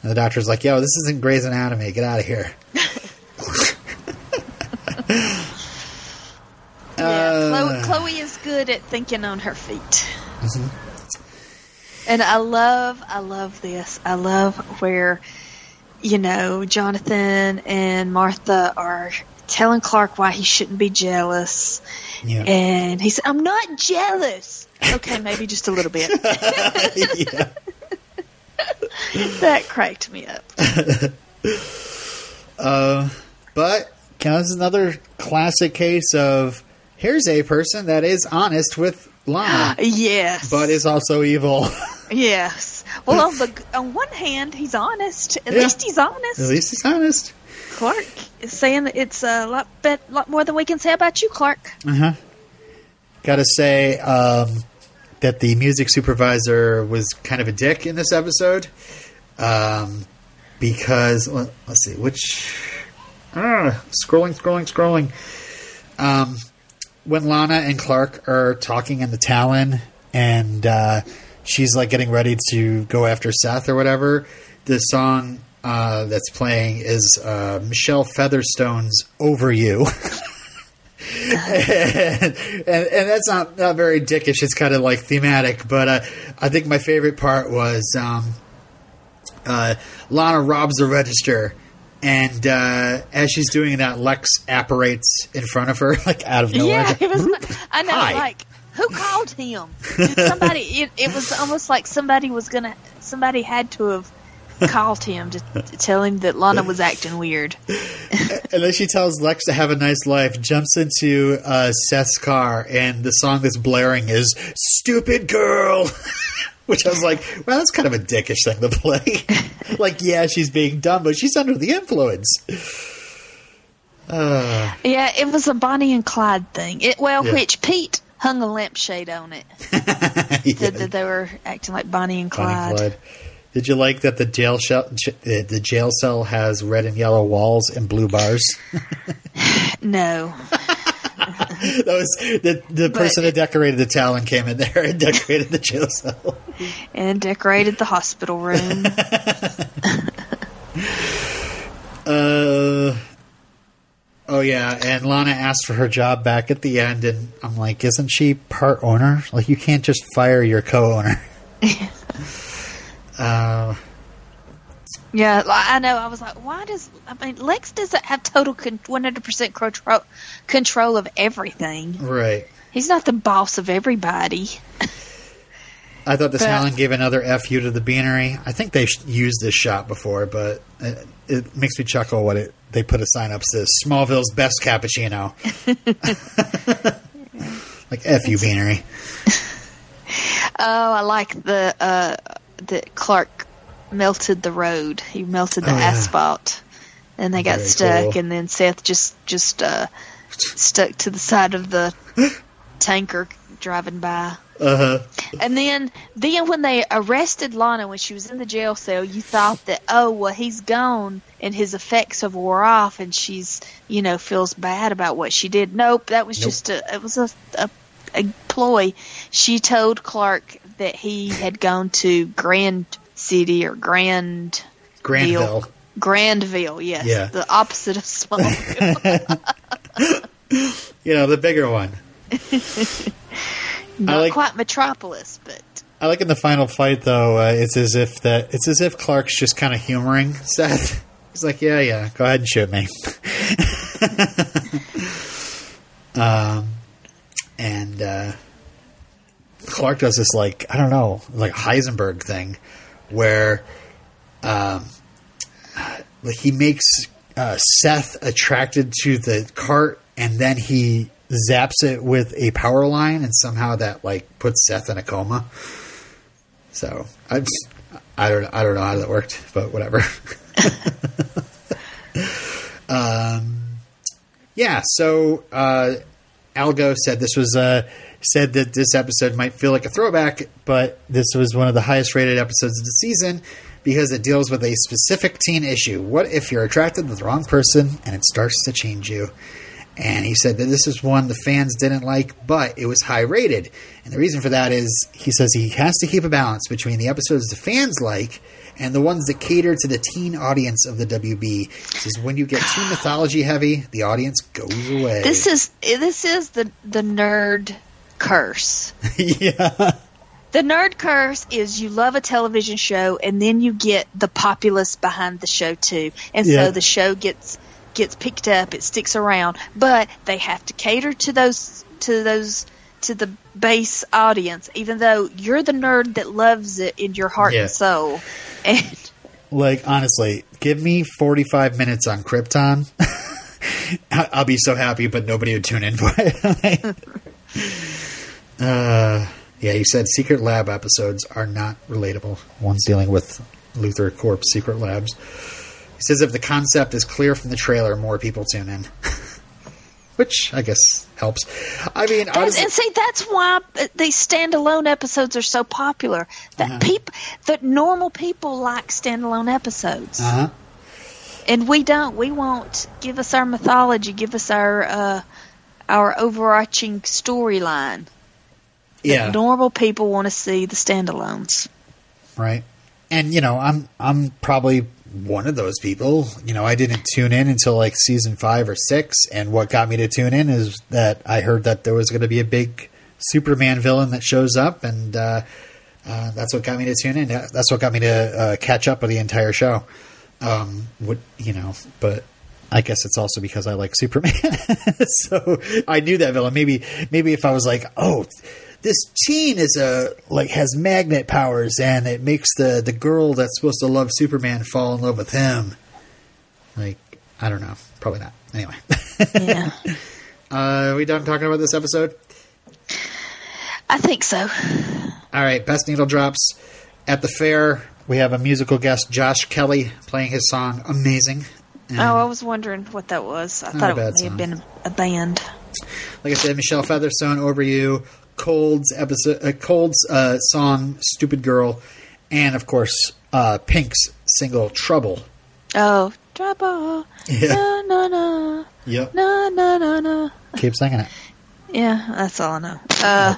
And the doctor's like, "Yo, this isn't Grey's Anatomy. Get out of here." Yeah, Uh. Chloe, Chloe is good at thinking on her feet. Mm-hmm. And I love, I love this. I love where, you know, Jonathan and Martha are telling Clark why he shouldn't be jealous. Yeah. And he said, I'm not jealous. Okay, maybe just a little bit. yeah. that cracked me up. Uh, but counts another classic case of here's a person that is honest with Lana, Yes. but is also evil. Yes. Well, on the on one hand, he's honest. At Yeah. least he's honest. At least he's honest. Clark is saying that it's a lot bet, lot more than we can say about you, Clark. Uh huh. Got to say um, that the music supervisor was kind of a dick in this episode um, because let, let's see which ah, scrolling, scrolling, scrolling. Um, when Lana and Clark are talking in the Talon, and uh, she's like getting ready to go after Seth or whatever, the song uh, that's playing is uh, Michelle Featherstone's "Over You." and, and and that's not not very dickish. It's kind of like thematic, but uh, I think my favorite part was um, uh, Lana robs the register, and uh, as she's doing that, Lex apparates in front of her, like out of nowhere. yeah, it was. I know. Hi. Like, who called him? Did somebody. It, it was almost like somebody was gonna. Somebody had to have called him to, to tell him that Lana was acting weird. And then she tells Lex to have a nice life, jumps into uh, Seth's car, and the song that's blaring is "Stupid Girl," which I was like, "Well, that's kind of a dickish thing to play." like, yeah, she's being dumb, but she's under the influence. Uh, Yeah, it was a Bonnie and Clyde thing. It well, Yeah. which Pete hung a lampshade on it. yeah. Said that they were acting like Bonnie and Bonnie and Clyde. Did you like that the jail shell, uh, the jail cell has red and yellow walls and blue bars? No. that was the the person that decorated the Talon came in there and decorated the jail cell. and decorated the hospital room. Uh, oh yeah, and Lana asked for her job back at the end, and I'm like, isn't she part owner? Like, you can't just fire your co-owner. Uh, yeah, I know. I was like, why does I mean Lex doesn't have total one hundred percent control control of everything. right. He's not the boss of everybody. I thought this But- Talon gave another fu to the Beanery. I think they've used this shot before, but it, it makes me chuckle what it they put a sign up says Smallville's best cappuccino. like fu Beanery. Oh, I like the uh, that Clark melted the road. He melted the Oh, yeah. asphalt, and they got Very stuck. cool. And then Seth just just uh, stuck to the side of the tanker driving by. Uh huh. And then, then when they arrested Lana when she was in the jail cell, you thought that oh well he's gone and his effects have wore off and she's you know feels bad about what she did. Nope, that was Nope. just a it was a, a a ploy. She told Clark that he had gone to Grand City or Grand Granville. Grandville, yes, Yeah. the opposite of Smallville. You know, the bigger one. Not like- quite Metropolis, but I like in the final fight though. Uh, it's as if that it's as if Clark's just kind of humoring Seth. He's like, "Yeah, yeah, go ahead and shoot me." um, and uh, Clark does this like I don't know, like Heisenberg thing, where um, like he makes uh, Seth attracted to the cart, and then he zaps it with a power line, and somehow that like puts Seth in a coma. So I, I don't, I don't know how that worked, but whatever. um, yeah. So uh, Al Gough said this was uh, said that this episode might feel like a throwback, but this was one of the highest rated episodes of the season because it deals with a specific teen issue. What if you're attracted to the wrong person and it starts to change you? And he said that this is one the fans didn't like, but it was high rated. And the reason for that is he says he has to keep a balance between the episodes the fans like and the ones that cater to the teen audience of the WB. He says when you get too mythology heavy, the audience goes away. This is this is the the nerd curse. yeah. The nerd curse is you love a television show and then you get the populace behind the show too. And Yeah. so the show gets gets picked up, it sticks around, but they have to cater to those to those to the base audience even though you're the nerd that loves it in your heart Yeah. and soul. And Like honestly, give me 45 minutes on Krypton. I'll be so happy, but nobody would tune in for it. uh, yeah, he said secret lab episodes are not relatable. One's dealing with LuthorCorp secret labs. He says if the concept is clear from the trailer, more people tune in. Which I guess helps. I mean, That's, honestly, and see, that's why these standalone episodes are so popular. That Uh-huh. people, that normal people like standalone episodes, uh huh. and we don't. We won't give us our mythology, give us our uh, our overarching storyline. Yeah, Normal people want to see the standalones. right. And you know, I'm I'm probably one of those people. You know, I didn't tune in until like season five or six, and what got me to tune in is that I heard that there was going to be a big Superman villain that shows up, and uh, uh, that's what got me to tune in. That's what got me to uh, catch up with the entire show. Um, what you know, but I guess it's also because I like Superman, so I knew that villain. Maybe maybe if I was like, oh, this teen is a like has magnet powers, and it makes the the girl that's supposed to love Superman fall in love with him. Like I don't know, probably not. Anyway, Yeah, uh, are we done talking about this episode? I think so. All right, best needle drops at the fair. We have a musical guest, Josh Kelly, playing his song "Amazing." And Oh, I was wondering what that was. I thought it may have been a, band. like I said, Michelle Featherstone, "Over You," Cold's episode, uh, Cold's uh, song "Stupid Girl," and of course, uh, Pink's single "Trouble." Oh, trouble. Yeah. No, no, no, Yep, no, no, no, no. keep singing it. Yeah, that's all I know. Uh,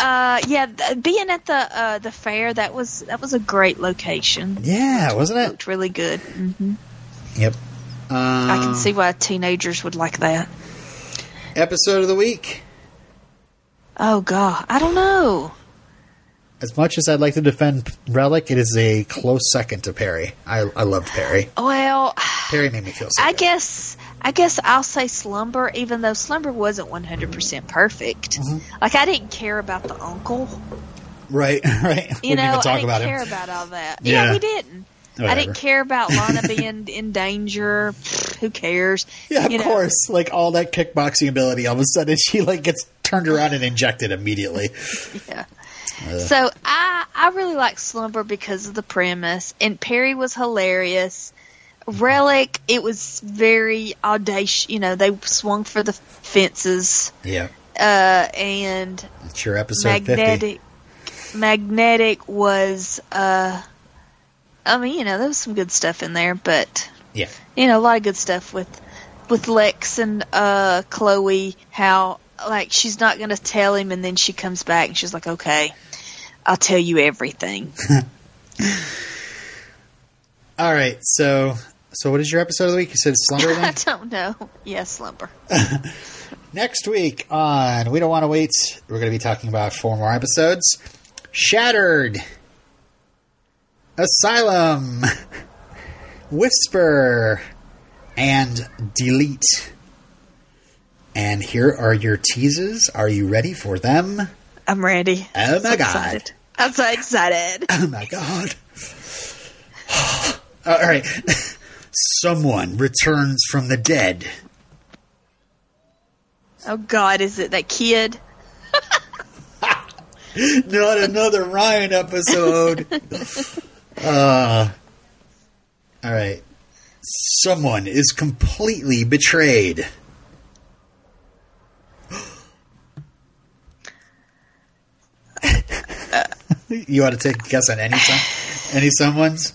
uh, yeah, th- being at the uh, the fair that was that was a great location. Yeah, wasn't it? Looked really good. hmm Yep. Um, I can see why teenagers would like that. Episode of the week. Oh God, I don't know. As much as I'd like to defend Relic, it is a close second to Perry. I, I loved Perry. Well, Perry made me feel so I good. guess I guess I'll say Slumber, even though Slumber wasn't one hundred percent perfect. Like I didn't care about the uncle. Right, right. You we know, didn't even I didn't about care him. about all that. Yeah. Yeah, we didn't. I didn't care about Lana being in danger. Who cares? Yeah, of You know. course. Like all that kickboxing ability, all of a sudden she like gets turned around and injected immediately. Yeah. So I I really like Slumber because of the premise, and Perry was hilarious. Relic, it was very audacious. You know, they swung for the fences, Yeah, uh, and it's your episode magnetic. Magnetic was, uh, I mean, you know, there was some good stuff in there, but Yeah, you know, a lot of good stuff with with Lex and uh Chloe. How like she's not gonna tell him, and then she comes back and she's like, "Okay, I'll tell you everything." All right. So, so what is your episode of the week? You said Slumber. I don't know. Yeah, slumber. Next week on We Don't Want to Wait, we're going to be talking about four more episodes. Shattered, Asylum, Whisper, and Delete. And here are your teases. Are you ready for them? I'm ready. Oh my So god. excited. I'm so excited. Oh my god. All right. Someone returns from the dead. Oh God, is it that kid? Not another Ryan episode. Uh, all right. Someone is completely betrayed. you want to take a guess on any some, any someone's?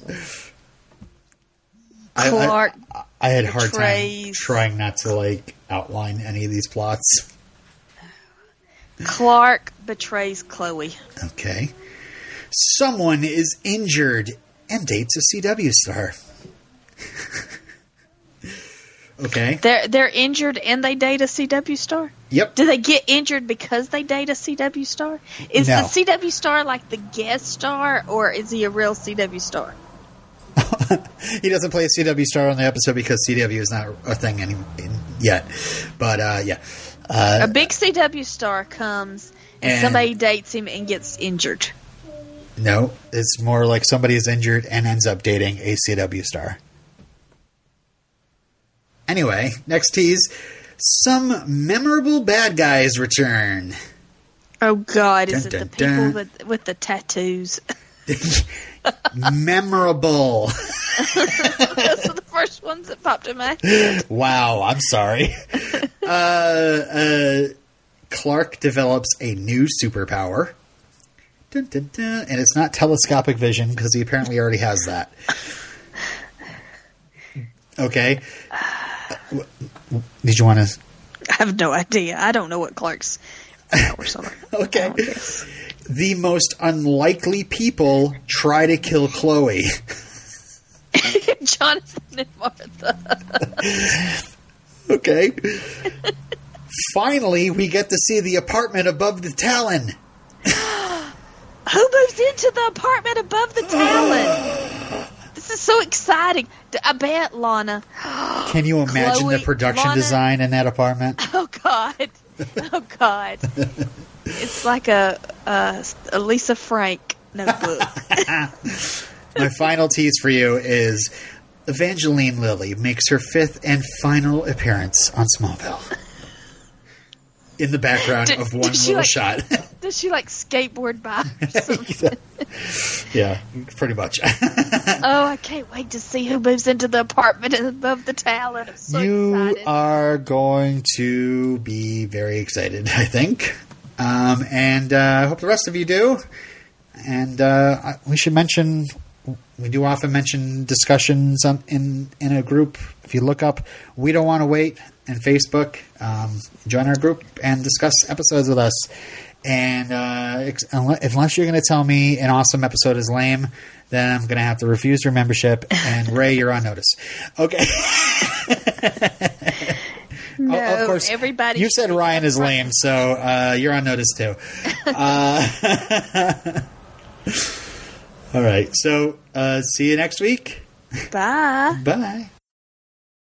I- I- Clark. I had a hard time trying not to like outline any of these plots. Clark betrays Chloe. Okay. Someone is injured and dates a CW star. okay. They're they're injured and they date a CW star. Yep. Do they get injured because they date a CW star? Is No. the CW star like the guest star, or is he a real CW star? he doesn't play a CW star on the episode because CW is not a thing any, in, yet. But uh, yeah. a big CW star comes and, And- somebody dates him and gets injured. No, it's more like somebody is injured and ends up dating a CW star. Anyway, next tease. Some memorable bad guys return. Oh God, is Dun, it the people dun. with with the tattoos? Memorable. Those are the first ones that popped in my head. Wow, I'm sorry. uh, uh, Clark develops a new superpower. Dun, dun, dun. And it's not telescopic vision because he apparently already has that. Okay. Did you want to? I have no idea. I don't know what Clark's powers are. Okay. I don't guess. The most unlikely people try to kill Chloe. Jonathan and Martha. Okay. Finally, we get to see the apartment above the Talon. Who moves into the apartment above the Talon? This is so exciting. I bet Lana. Can you imagine Chloe, the production Lana- design in that apartment? Oh God. Oh God. It's like a, a, a Lisa Frank notebook. My final tease for you is Evangeline Lilly makes her fifth and final appearance on Smallville. In the background Did- of one little like- shot. Does she like skateboard by yeah, pretty much. oh, I can't wait to see who moves into the apartment above the Talon. I'm so you excited. are going to be very excited, I think. Um, and uh, I hope the rest of you do. And uh, we should mention we do often mention discussions on, in in a group. If you look up, we don't want to wait, and Facebook, um, join our group and discuss episodes with us. And uh, ex- unless you're going to tell me an awesome episode is lame, then I'm going to have to refuse your membership. And Ray, you're on notice. Okay. no, Oh, of course, everybody. You said Ryan is lame, so uh, you're on notice too. Uh, all right, so uh, see you next week. Bye. Bye.